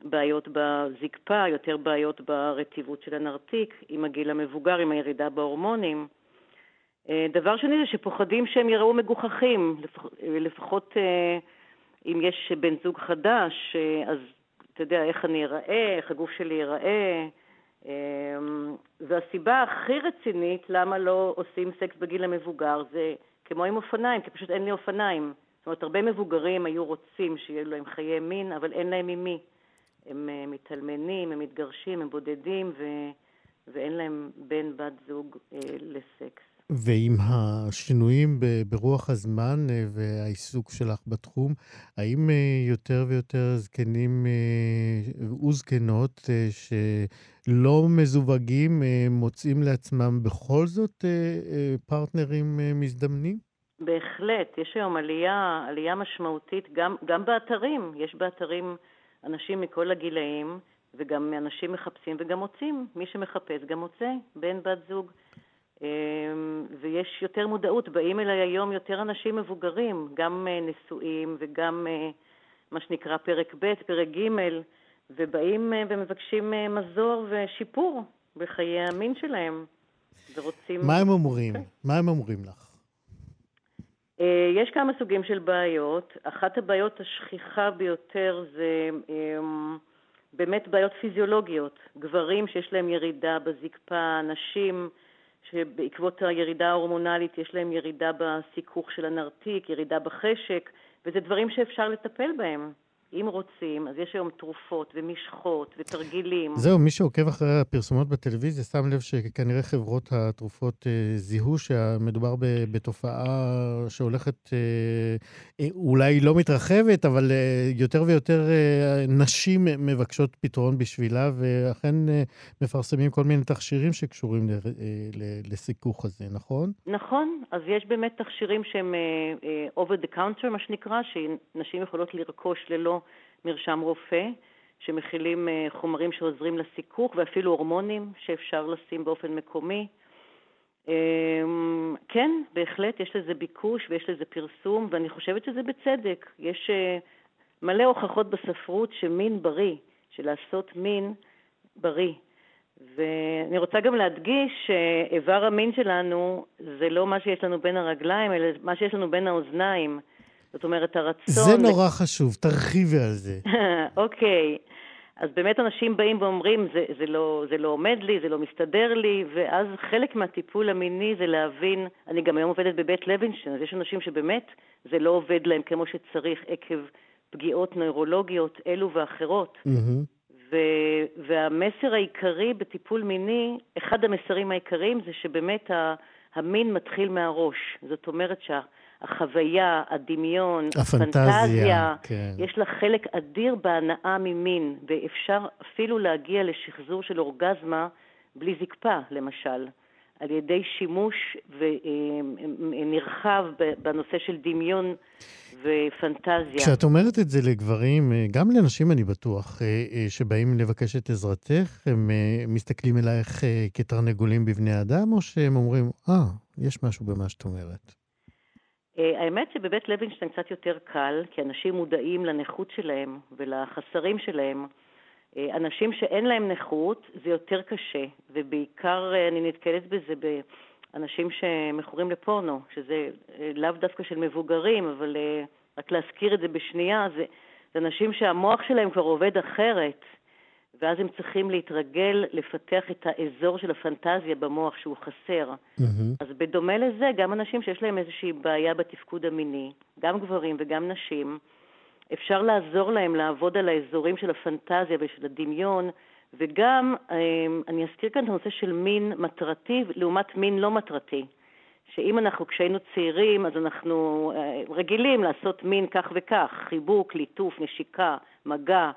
בעיות בזקפה, יותר בעיות ברטיבות של הנרתיק עם הגיל המבוגר, עם הירידה בהורמונים. אה, דבר שני זה שפוחדים שהם יראו מגוחכים, לפח, לפחות אה, אם יש בן זוג חדש, אז אתה יודע איך אני אראה, איך הגוף שלי ייראה. אמ, והסיבה הכי רצינית למה לא עושים סקס בגיל המבוגר זה כמו עם אופניים, כי פשוט אין לי אופניים. זאת אומרת, הרבה מבוגרים היו רוצים שיהיו להם חיי מין, אבל אין להם עם מי. הם אה, מתאלמנים, הם מתגרשים, הם בודדים, ו... ואין להם בן, בת זוג אה, לסקס. ועם השינויים ברוח הזמן אה, והעיסוק שלך בתחום, האם אה, יותר ויותר זקנים אה, וזקנות שלא מזווגים מוצאים לעצמם בכל זאת פרטנרים מזדמנים? בהחלט, יש היום עלייה, עלייה משמעותית גם, גם באתרים. יש באתרים אנשים מכל הגילאים, וגם אנשים מחפשים וגם מוצאים. מי שמחפש גם מוצא, בן, בת זוג. אמ, ויש יותר מודעות, באים אליי היום יותר אנשים מבוגרים, גם אה, נשואים וגם אה, מה שנקרא פרק ב', פרק ג', ובאים אה, ומבקשים מזור ושיפור בחיי המין שלהם. ורוצים... מה הם אומרים? מה הם אומרים לך? יש כמה סוגים של בעיות. אחת הבעיות השכיחה ביותר זה אמ, באמת בעיות פיזיולוגיות. גברים שיש להם ירידה בזקפה, נשים שבעקבות הירידה ההורמונלית יש להם ירידה בסיכוך של הנרתיק, ירידה בחשק, וזה דברים שאפשר לטפל בהם. אם רוצים, אז יש היום תרופות ומשחות ותרגילים. זהו, מי שעוקב אחרי הפרסומות בטלוויזיה שם לב שכנראה חברות התרופות אה, זיהו שמדובר ב- בתופעה שהולכת, אה, אה, אולי לא מתרחבת, אבל אה, יותר ויותר אה, נשים מבקשות פתרון בשבילה, ואכן אה, מפרסמים כל מיני תכשירים שקשורים ל- אה, ל- לסיכוך הזה, נכון? נכון, אז יש באמת תכשירים שהם אה, אה, over the counter, מה שנקרא, שנשים יכולות לרכוש ללא מרשם רופא, שמכילים אה, חומרים שעוזרים לסיכוך ואפילו הורמונים שאפשר לשים באופן מקומי. אה, כן, בהחלט יש לזה ביקוש ויש לזה פרסום, ואני חושבת שזה בצדק. יש אה, מלא הוכחות בספרות שמין בריא, שלעשות מין בריא. ואני רוצה גם להדגיש שאיבר המין שלנו זה לא מה שיש לנו בין הרגליים, אלא מה שיש לנו בין האוזניים. זאת אומרת, הרצון... זה נורא חשוב, תרחיבי על זה. [LAUGHS] אוקיי. אז באמת אנשים באים ואומרים, זה, זה, לא, זה לא עומד לי, זה לא מסתדר לי, ואז חלק מהטיפול המיני זה להבין, אני גם היום עובדת בבית לוינשטיין, אז יש אנשים שבאמת זה לא עובד להם כמו שצריך עקב פגיעות נוירולוגיות אלו ואחרות. מהמם. ו- והמסר העיקרי בטיפול מיני, אחד המסרים העיקריים זה שבאמת ה- המין מתחיל מהראש. זאת אומרת שהחוויה, הדמיון, הפנטזיה, כן. יש לה חלק אדיר בהנאה ממין, ואפשר אפילו להגיע לשחזור של אורגזמה בלי זקפה, למשל, על ידי שימוש ו- אה, נרחב ב- בנושא של דמיון ופנטזיה. כשאת אומרת את זה לגברים, אה, גם לנשים אני בטוח, אה, אה, שבאים לבקש את עזרתך, הם מסתכלים אלייך כתרנגולים בבני אדם, או שהם אומרים, אה, יש משהו במה שאת אומרת? אה, האמת שבבית לוינשטיין קצת יותר קל, כי אנשים מודעים לנכות שלהם ולחסרים שלהם. אה, אנשים שאין להם נכות זה יותר קשה, ובעיקר אה, אני נתקלת בזה באנשים שמכורים לפורנו, שזה לאו דווקא של מבוגרים, אבל רק להזכיר את זה בשנייה, זה, זה אנשים שהמוח שלהם כבר עובד אחרת, ואז הם צריכים להתרגל לפתח את האזור של הפנטזיה במוח שהוא חסר. מהמם. אז בדומה לזה, גם אנשים שיש להם איזושהי בעיה בתפקוד המיני, גם גברים וגם נשים, אפשר לעזור להם לעבוד על האזורים של הפנטזיה ושל הדמיון, וגם, אה, אני אזכיר כאן את הנושא של מין מטרתי לעומת מין לא מטרתי. שאם אנחנו, כשהיינו צעירים, אז אנחנו אה, רגילים לעשות מין כך וכך, חיבוק, ליטוף, נשיקה, מגע,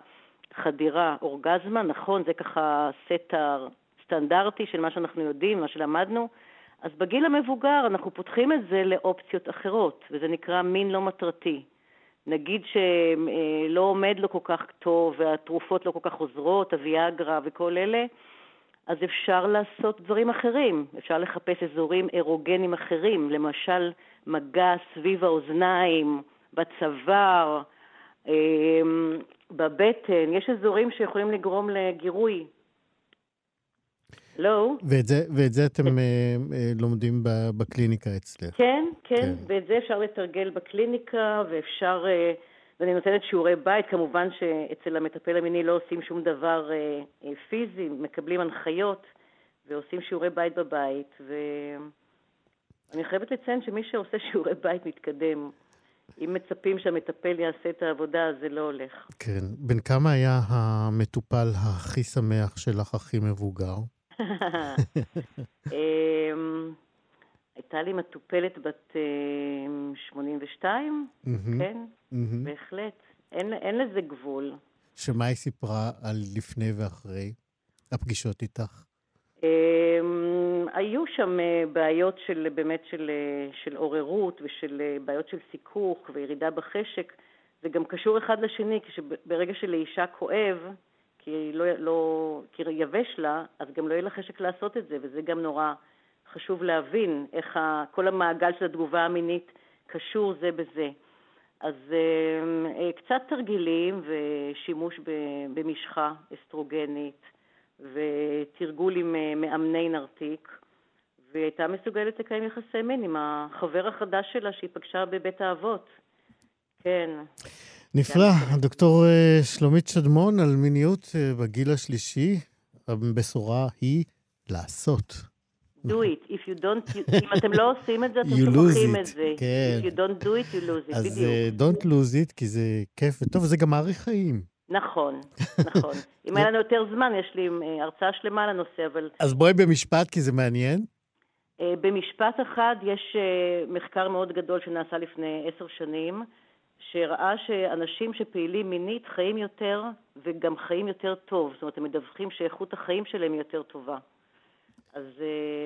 חדירה, אורגזמה, נכון, זה ככה סט הסטנדרטי של מה שאנחנו יודעים, מה שלמדנו. אז בגיל המבוגר אנחנו פותחים את זה לאופציות אחרות, וזה נקרא מין לא מטרתי. נגיד שלא עומד לו כל כך טוב והתרופות לא כל כך עוזרות, הוויאגרה וכל אלה, אז אפשר לעשות דברים אחרים. אפשר לחפש אזורים אירוגנים אחרים, למשל מגע סביב האוזניים, בצוואר, אמ, בבטן. יש אזורים שיכולים לגרום לגירוי. לא? ואת זה, ואת זה אתם אה, אה, לומדים בקליניקה אצלך. כן, כן, כן. ואת זה אפשר לתרגל בקליניקה, ואפשר, אה, ואני נותנת שיעורי בית, כמובן שאצל המטפל המיני לא עושים שום דבר פיזי, מקבלים הנחיות ועושים שיעורי בית בבית, ואני חייבת לציין שמי שעושה שיעורי בית מתקדם. אם מצפים שהמטפל יעשה את העבודה, אז זה לא הולך. כן. בן כמה היה המטופל הכי שמח שלך, הכי מבוגר? [LAUGHS] אמ, הייתה לי מטופלת בת אה, 82, מהמם, כן. בהחלט. אין, אין לזה גבול. שמה היא סיפרה על לפני ואחרי הפגישות איתך? אמ, היו שם אה, בעיות של, באמת של, אה, של עוררות ושל אה, בעיות של סיכוך וירידה בחשק. זה גם קשור אחד לשני, כשברגע שלאישה כואב, כי, לא, לא, כי יבש לה, אז גם לא יהיה לה חשק לעשות את זה, וזה גם נורא חשוב להבין איך ה, כל המעגל של התגובה המינית קשור זה בזה. אז אה, קצת תרגילים ושימוש במשחה אסטרוגנית ותרגול עם אה, מאמני נרתיק, והיא הייתה מסוגלת לקיים יחסי מין עם החבר החדש שלה שהיא פגשה בבית האבות. כן. נפלא. הדוקטור אה, שלומית שדמון על מיניות אה, בגיל השלישי. הבשורה היא לעשות. do it. If you don't, אם אתם לא עושים את זה, אתם שוכחים את זה. כן. If you don't do it, you lose it, אז בדיוק. don't lose it, כי זה כיף וטוב, וזה גם מאריך חיים. נכון, [LAUGHS] נכון. אם היה לנו יותר זמן, יש לי אה, הרצאה שלמה על הנושא, אבל אז בואי במשפט, כי זה מעניין. אה, במשפט אחד יש אה, מחקר מאוד גדול שנעשה לפני עשר שנים, שהראה שאנשים שפעילים מינית חיים יותר וגם חיים יותר טוב. זאת אומרת, הם מדווחים שאיכות החיים שלהם היא יותר טובה. אז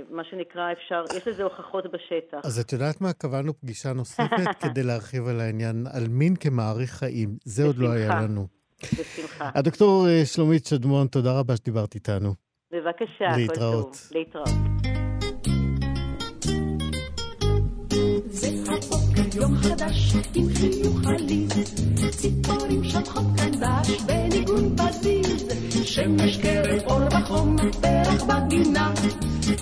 מה שנקרא, אפשר, יש לזה הוכחות בשטח. אז את יודעת מה? קבענו פגישה [LAUGHS] נוספת כדי להרחיב על העניין, על מין כמאריך חיים. זה עוד לא היה. לנו. בשמחה. הדוקטור אה, שלומית שדמון, תודה רבה שדיברת איתנו. בבקשה, להתראות. טוב. להתראות. זה הבוקר יום חדש עם חיוך עליז, ציפורים שטחות כאן דש בניגון פזיז, שמש קרב אור בחום פרח בגינה,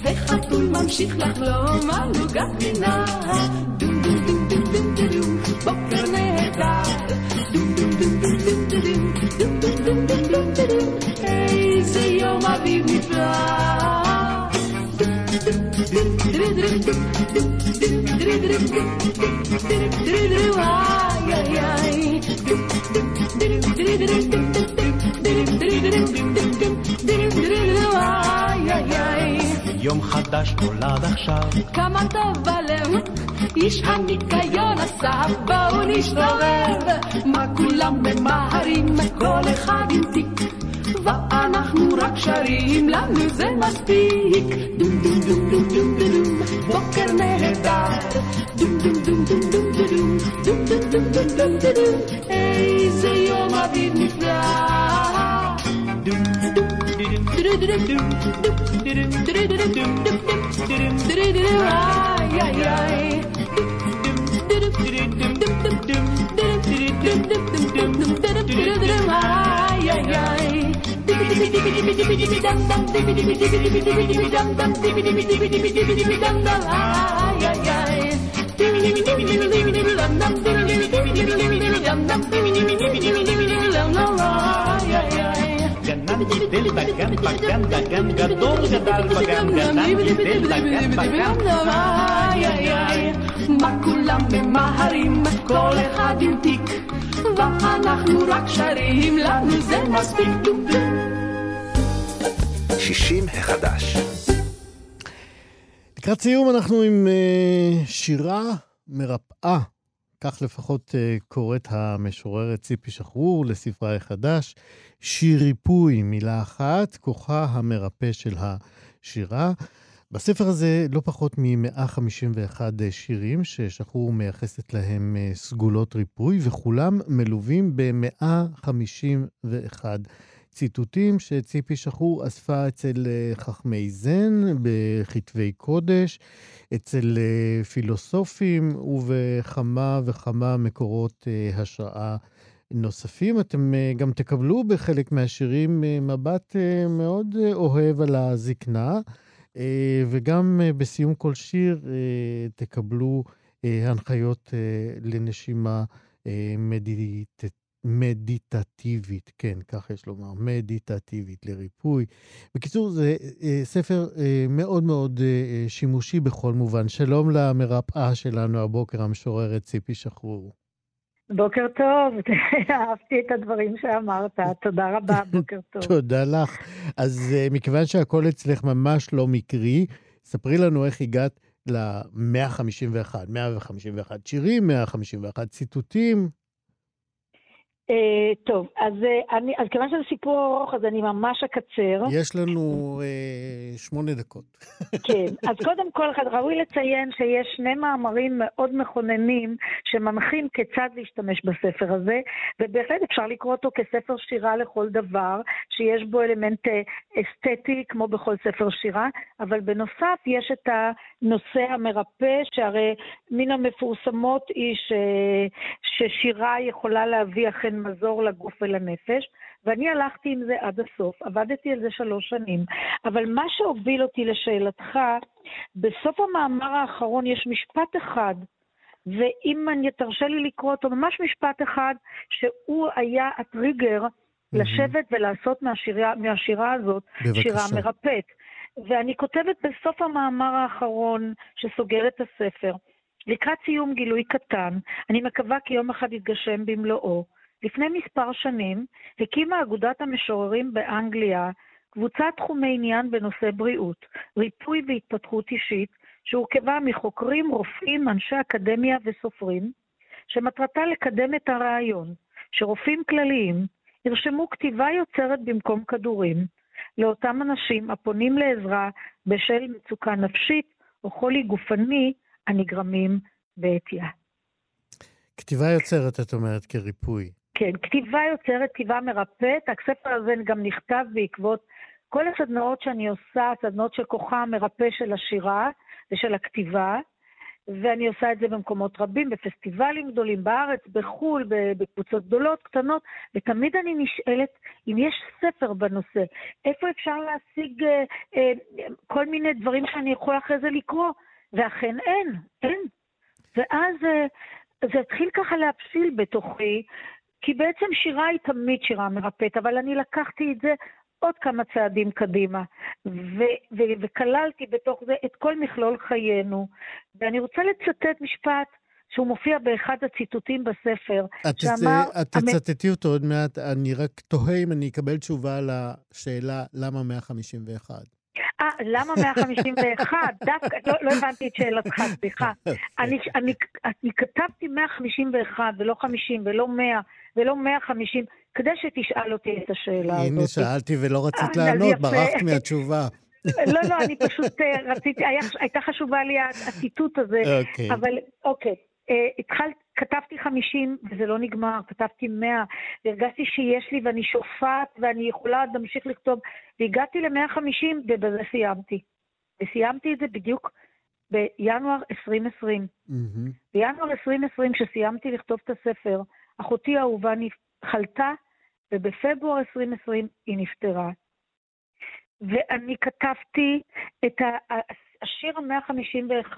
החתול ממשיך לחלום על עוגת גינה, דום דום דום דום דום דום דום, בוקר יום חדש נולד עכשיו, כמה טוב בלב, איש הניקיון אסף, בואו נסתובב, מה כולם ממהרים, כל אחד עם תיק, ואנחנו רק שרים, לנו זה מספיק. דום דום דום דום דום דום דום, בוקר נהדר, דום דום דום דום דום דום דום דום דום דום דום דום דום, איזה יום אביב נפלא. דום דום דום דום דום איי איי איי איי איי איי דיבי דיבי דיבי דיבי דם דם דיבי דיבי דיבי מה כולם ממהרים כל אחד עם תיק ואנחנו רק שרים לנו זה מספיק דוביק 60 החדש. לקראת סיום אנחנו עם uh, שירה מרפאה, כך לפחות uh, קוראת המשוררת ציפי שחרור לספרה החדש. שיר ריפוי, מילה אחת, כוחה המרפא של השירה. בספר הזה לא פחות מ-151 שירים ששחרור מייחסת להם אה, סגולות ריפוי, וכולם מלווים ב-151 ציטוטים שציפי שחור אספה אצל אה, חכמי זן, בכתבי קודש, אצל אה, פילוסופים ובכמה וכמה מקורות אה, השראה נוספים. אתם גם תקבלו בחלק מהשירים מבט מאוד אוהב על הזקנה, וגם בסיום כל שיר תקבלו הנחיות לנשימה אה, מדיט... מדיטטיבית, כן, כך יש לומר, מדיטטיבית לריפוי. בקיצור, זה אה, ספר אה, מאוד מאוד אה, שימושי בכל מובן. שלום למרפאה שלנו הבוקר, המשוררת ציפי שחרור. בוקר טוב, [LAUGHS] אהבתי את הדברים שאמרת, תודה רבה, [LAUGHS] בוקר טוב. תודה לך. אז מכיוון שהכל אצלך ממש לא מקרי, ספרי לנו איך הגעת ל-151, 151 שירים, 151 ציטוטים. אה, טוב, אז, אה, אני, אז כיוון שזה סיפור ארוך, אז אני ממש אקצר. יש לנו אה, שמונה דקות. [LAUGHS] כן, אז קודם כל, ראוי לציין שיש שני מאמרים מאוד מכוננים שמנחים כיצד להשתמש בספר הזה, ובהחלט אפשר לקרוא אותו כספר שירה לכל דבר, שיש בו אלמנט אסתטי כמו בכל ספר שירה, אבל בנוסף יש את הנושא המרפא, שהרי מן המפורסמות היא ש, ששירה יכולה להביא אכן מזור לגוף ולנפש, ואני הלכתי עם זה עד הסוף, עבדתי על זה שלוש שנים. אבל מה שהוביל אותי לשאלתך, בסוף המאמר האחרון יש משפט אחד, ואם אני תרשה לי לקרוא אותו, ממש משפט אחד, שהוא היה הטריגר לשבת ולעשות מהשירה, מהשירה הזאת בבקשה. שירה מרפאת. ואני כותבת בסוף המאמר האחרון שסוגר את הספר, לקראת סיום גילוי קטן, אני מקווה כי יום אחד יתגשם במלואו. לפני מספר שנים הקימה אגודת המשוררים באנגליה קבוצת תחומי עניין בנושא בריאות, ריפוי והתפתחות אישית, שהורכבה מחוקרים, רופאים, אנשי אקדמיה וסופרים, שמטרתה לקדם את הרעיון שרופאים כלליים ירשמו כתיבה יוצרת במקום כדורים לאותם אנשים הפונים לעזרה בשל מצוקה נפשית או חולי גופני הנגרמים בעטייה. כתיבה יוצרת, את אומרת, כריפוי. כן, כתיבה יוצרת, כתיבה מרפאת. הספר הזה גם נכתב בעקבות כל הסדנאות שאני עושה, סדנאות של כוחה המרפא של השירה ושל הכתיבה, ואני עושה את זה במקומות רבים, בפסטיבלים גדולים בארץ, בחו"ל, בקבוצות גדולות, קטנות, ותמיד אני נשאלת אם יש ספר בנושא, איפה אפשר להשיג אה, אה, כל מיני דברים שאני יכולה אחרי זה לקרוא, ואכן אין, אין. ואז אה, זה התחיל ככה להפשיל בתוכי, כי בעצם שירה היא תמיד שירה מרפאת, אבל אני לקחתי את זה עוד כמה צעדים קדימה, ו- ו- וכללתי בתוך זה את כל מכלול חיינו. ואני רוצה לצטט משפט שהוא מופיע באחד הציטוטים בספר, את, שאמר... את תצטטי אותו עוד מעט, אני רק תוהה אם אני אקבל תשובה לשאלה למה 151. אה, למה 151? [LAUGHS] דווקא, לא, לא הבנתי את שאלתך, סליחה. [LAUGHS] אני, אני, אני כתבתי 151 ולא 50 ולא 100 ולא 150, כדי שתשאל אותי את השאלה הזאת. הנה, שאלתי ולא רצית אה, לענות. ברחת מהתשובה. [LAUGHS] לא, לא, אני פשוט אה, רציתי, היה, הייתה חשובה לי הציטוט הזה, אוקיי. אבל אוקיי. אה, התחלת, כתבתי 50 וזה לא נגמר, כתבתי 100, והרגשתי שיש לי ואני שופעת ואני יכולה להמשיך לכתוב, והגעתי ל-150 ובזה סיימתי. וסיימתי את זה בדיוק בינואר 2020. מהמם. בינואר 2020, כשסיימתי לכתוב את הספר, אחותי האהובה חלתה, ובפברואר 2020 היא נפטרה. ואני כתבתי את השיר המאה ה-51,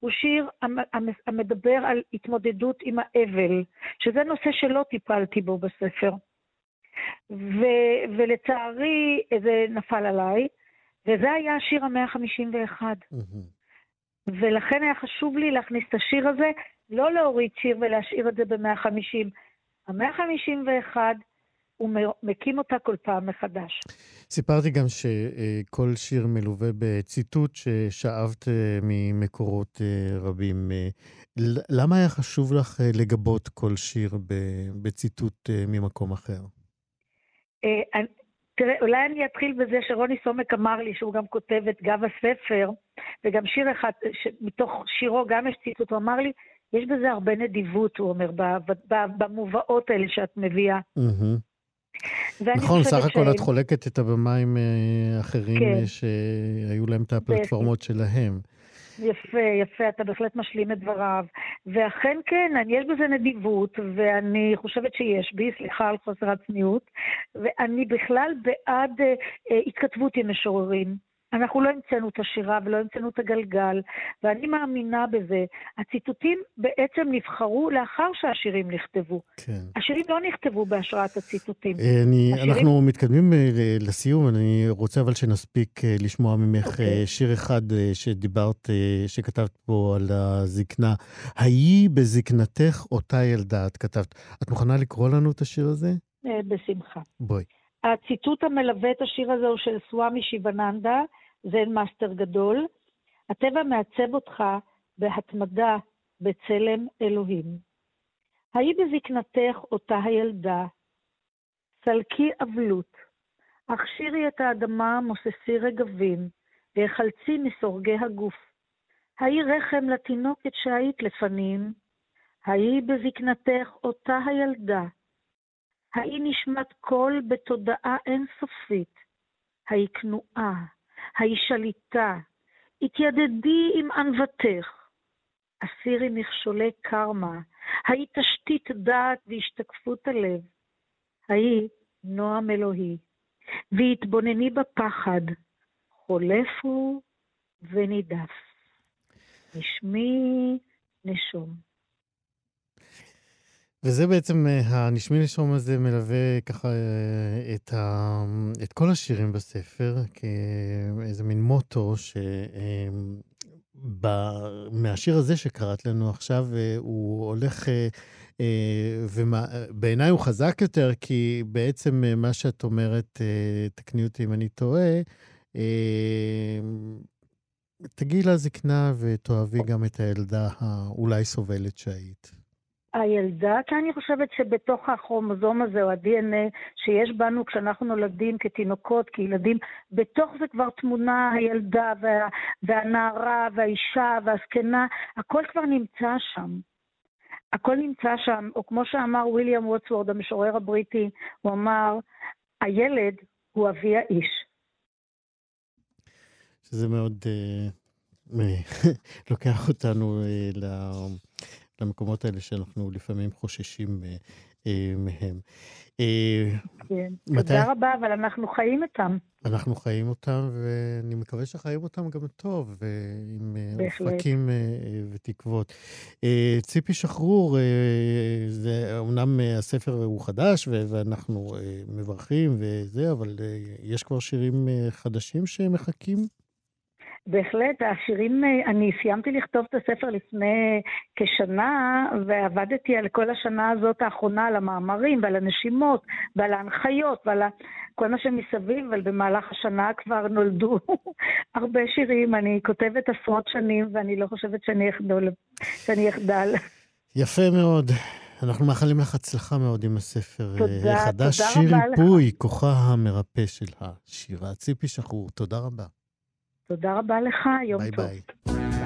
הוא שיר המ- המ- המדבר על התמודדות עם האבל, שזה נושא שלא טיפלתי בו בספר. ו- ולצערי זה נפל עליי, וזה היה השיר המאה ה-51. ולכן היה חשוב לי להכניס את השיר הזה, לא להוריד שיר ולהשאיר את זה ב-150. ה-151, הוא מקים אותה כל פעם מחדש. סיפרתי גם שכל שיר מלווה בציטוט ששאבת אה, ממקורות אה, רבים. אה, למה היה חשוב לך לגבות כל שיר בציטוט ממקום אחר? אה, תראה, אולי אני אתחיל בזה שרוני סומק אמר לי שהוא גם כותב את גב הספר, וגם שיר אחד, מתוך שירו גם יש ציטוט, הוא אמר לי, יש בזה הרבה נדיבות, הוא אומר, במובאות האלה שאת מביאה. נכון, סך הכל ש- את חולקת את הבמה עם אה, אחרים כן. אה, שהיו להם את הפלטפורמות שלהם. יפה, יפה, אתה בהחלט משלים את דבריו. ואכן כן, יש בזה נדיבות, ואני חושבת שיש בי, סליחה על חוסר הצניעות, ואני בכלל בעד אה, אה, התכתבות עם משוררים. אנחנו לא המצאנו את השירה ולא המצאנו את הגלגל, ואני מאמינה בזה. הציטוטים בעצם נבחרו לאחר שהשירים נכתבו. כן. השירים לא נכתבו בהשראת הציטוטים. אה, אני, השירים- אנחנו מתקדמים אה, לסיום, אני רוצה אבל שנספיק אה, לשמוע ממך אוקיי. אה, שיר אחד שדיברת, שכתבת פה על הזקנה. היי בזקנתך אותה ילדה, את כתבת. את מוכנה לקרוא לנו את השיר הזה? בשמחה. בואי. הציטוט המלווה את השיר הזה הוא של סוואמי שיבננדה, Zen master גדול. הטבע מעצב אותך בהתמדה בצלם אלוהים. היי בזקנתך אותה הילדה, סלקי אבלות, הכשירי את האדמה מוססי רגבים, והחלצי מסורגי הגוף. היי רחם לתינוקת שהיית לפנים, היי בזקנתך אותה הילדה, האי נשמת קול בתודעה אינסופית? האי כנועה? האי שליטה? התיידדי עם ענוותך. הסירי מכשולי קרמה. האי תשתית דעת והשתקפות הלב. האי נועם אלוהי. והתבונני בפחד. חולף הוא ונידף. נשמי נשום. וזה בעצם, אה, הנשמי נשום הזה מלווה ככה אה, את, ה, את כל השירים בספר, כאיזה מין מוטו, ש... אה, ב- מהשיר הזה שקראת לנו עכשיו, הוא הולך, ובעיניי הוא חזק יותר, כי בעצם מה שאת אומרת, תקני אותי אם אני טועה, תגיעי לזקנה ותאהבי גם את הילדה האולי סובלת שהיית. הילדה, כי אני חושבת שבתוך הכרומוזום הזה, או ה-DNA שיש בנו כשאנחנו נולדים כתינוקות, כילדים, בתוך זה כבר תמונה הילדה וה, והנערה והאישה והזקנה, הכל כבר נמצא שם. הכל נמצא שם, או כמו שאמר ויליאם ווטסוורד, המשורר הבריטי, הוא אמר, הילד הוא אבי האיש. שזה מאוד אה, [LAUGHS] לוקח אותנו ל- למקומות האלה שאנחנו לפעמים חוששים אה, אה, מהם. אה, כן. מתי- תודה רבה, אבל אנחנו חיים איתם. אנחנו חיים אותם, ואני מקווה שחיים אותם גם טוב, אה, בהחלט. אופקים אה, אה, ותקוות. אה, ציפי שחרור, אה, זה אומנם אה, הספר הוא חדש, ואנחנו אה, מברכים וזה, אבל אה, יש כבר שירים אה, חדשים שמחכים? בהחלט, השירים, אה, אני סיימתי לכתוב את הספר לפני כשנה, ועבדתי על כל השנה הזאת האחרונה, על המאמרים ועל הנשימות ועל ההנחיות ועל כל מה שמסביב, אבל במהלך השנה כבר נולדו [LAUGHS] הרבה שירים. אני כותבת עשרות שנים, ואני לא חושבת שאני אחדל. שאני אחדל. יפה מאוד. אנחנו מאחלים לך הצלחה מאוד עם הספר אה, תודה, החדש, תודה שיר. ריפוי, כוחה המרפא של השירה. ציפי שחרור, תודה רבה. תודה רבה לך, יום ביי טוב. ביי.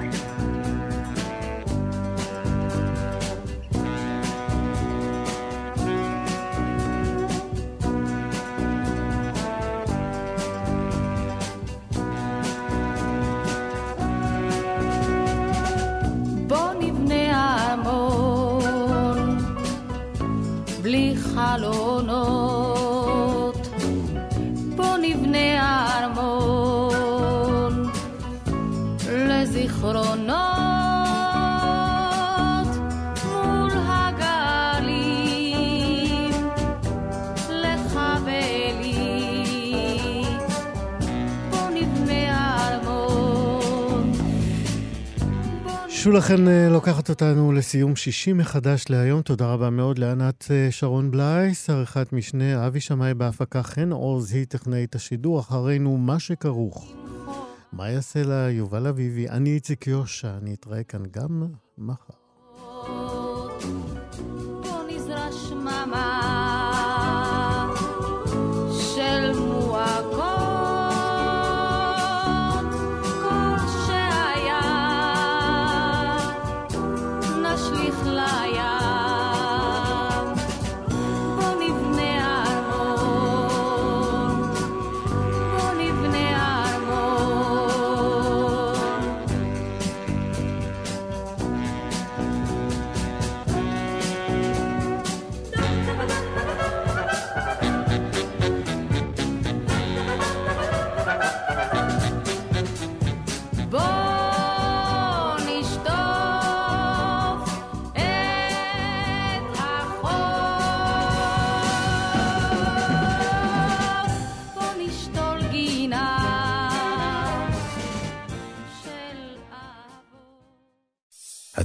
שולה חן אה, לוקחת אותנו לסיום שישי מחדש להיום. תודה רבה מאוד לענת אה, שרון בלייס, עריכת משנה, אבי שמאי בהפקה, חן עוז, היא טכנאית השידור, אחרינו מה שכרוך. מה יעשה לה יובל אביבי? אני איציק יושע, אני אתראה כאן גם מחר.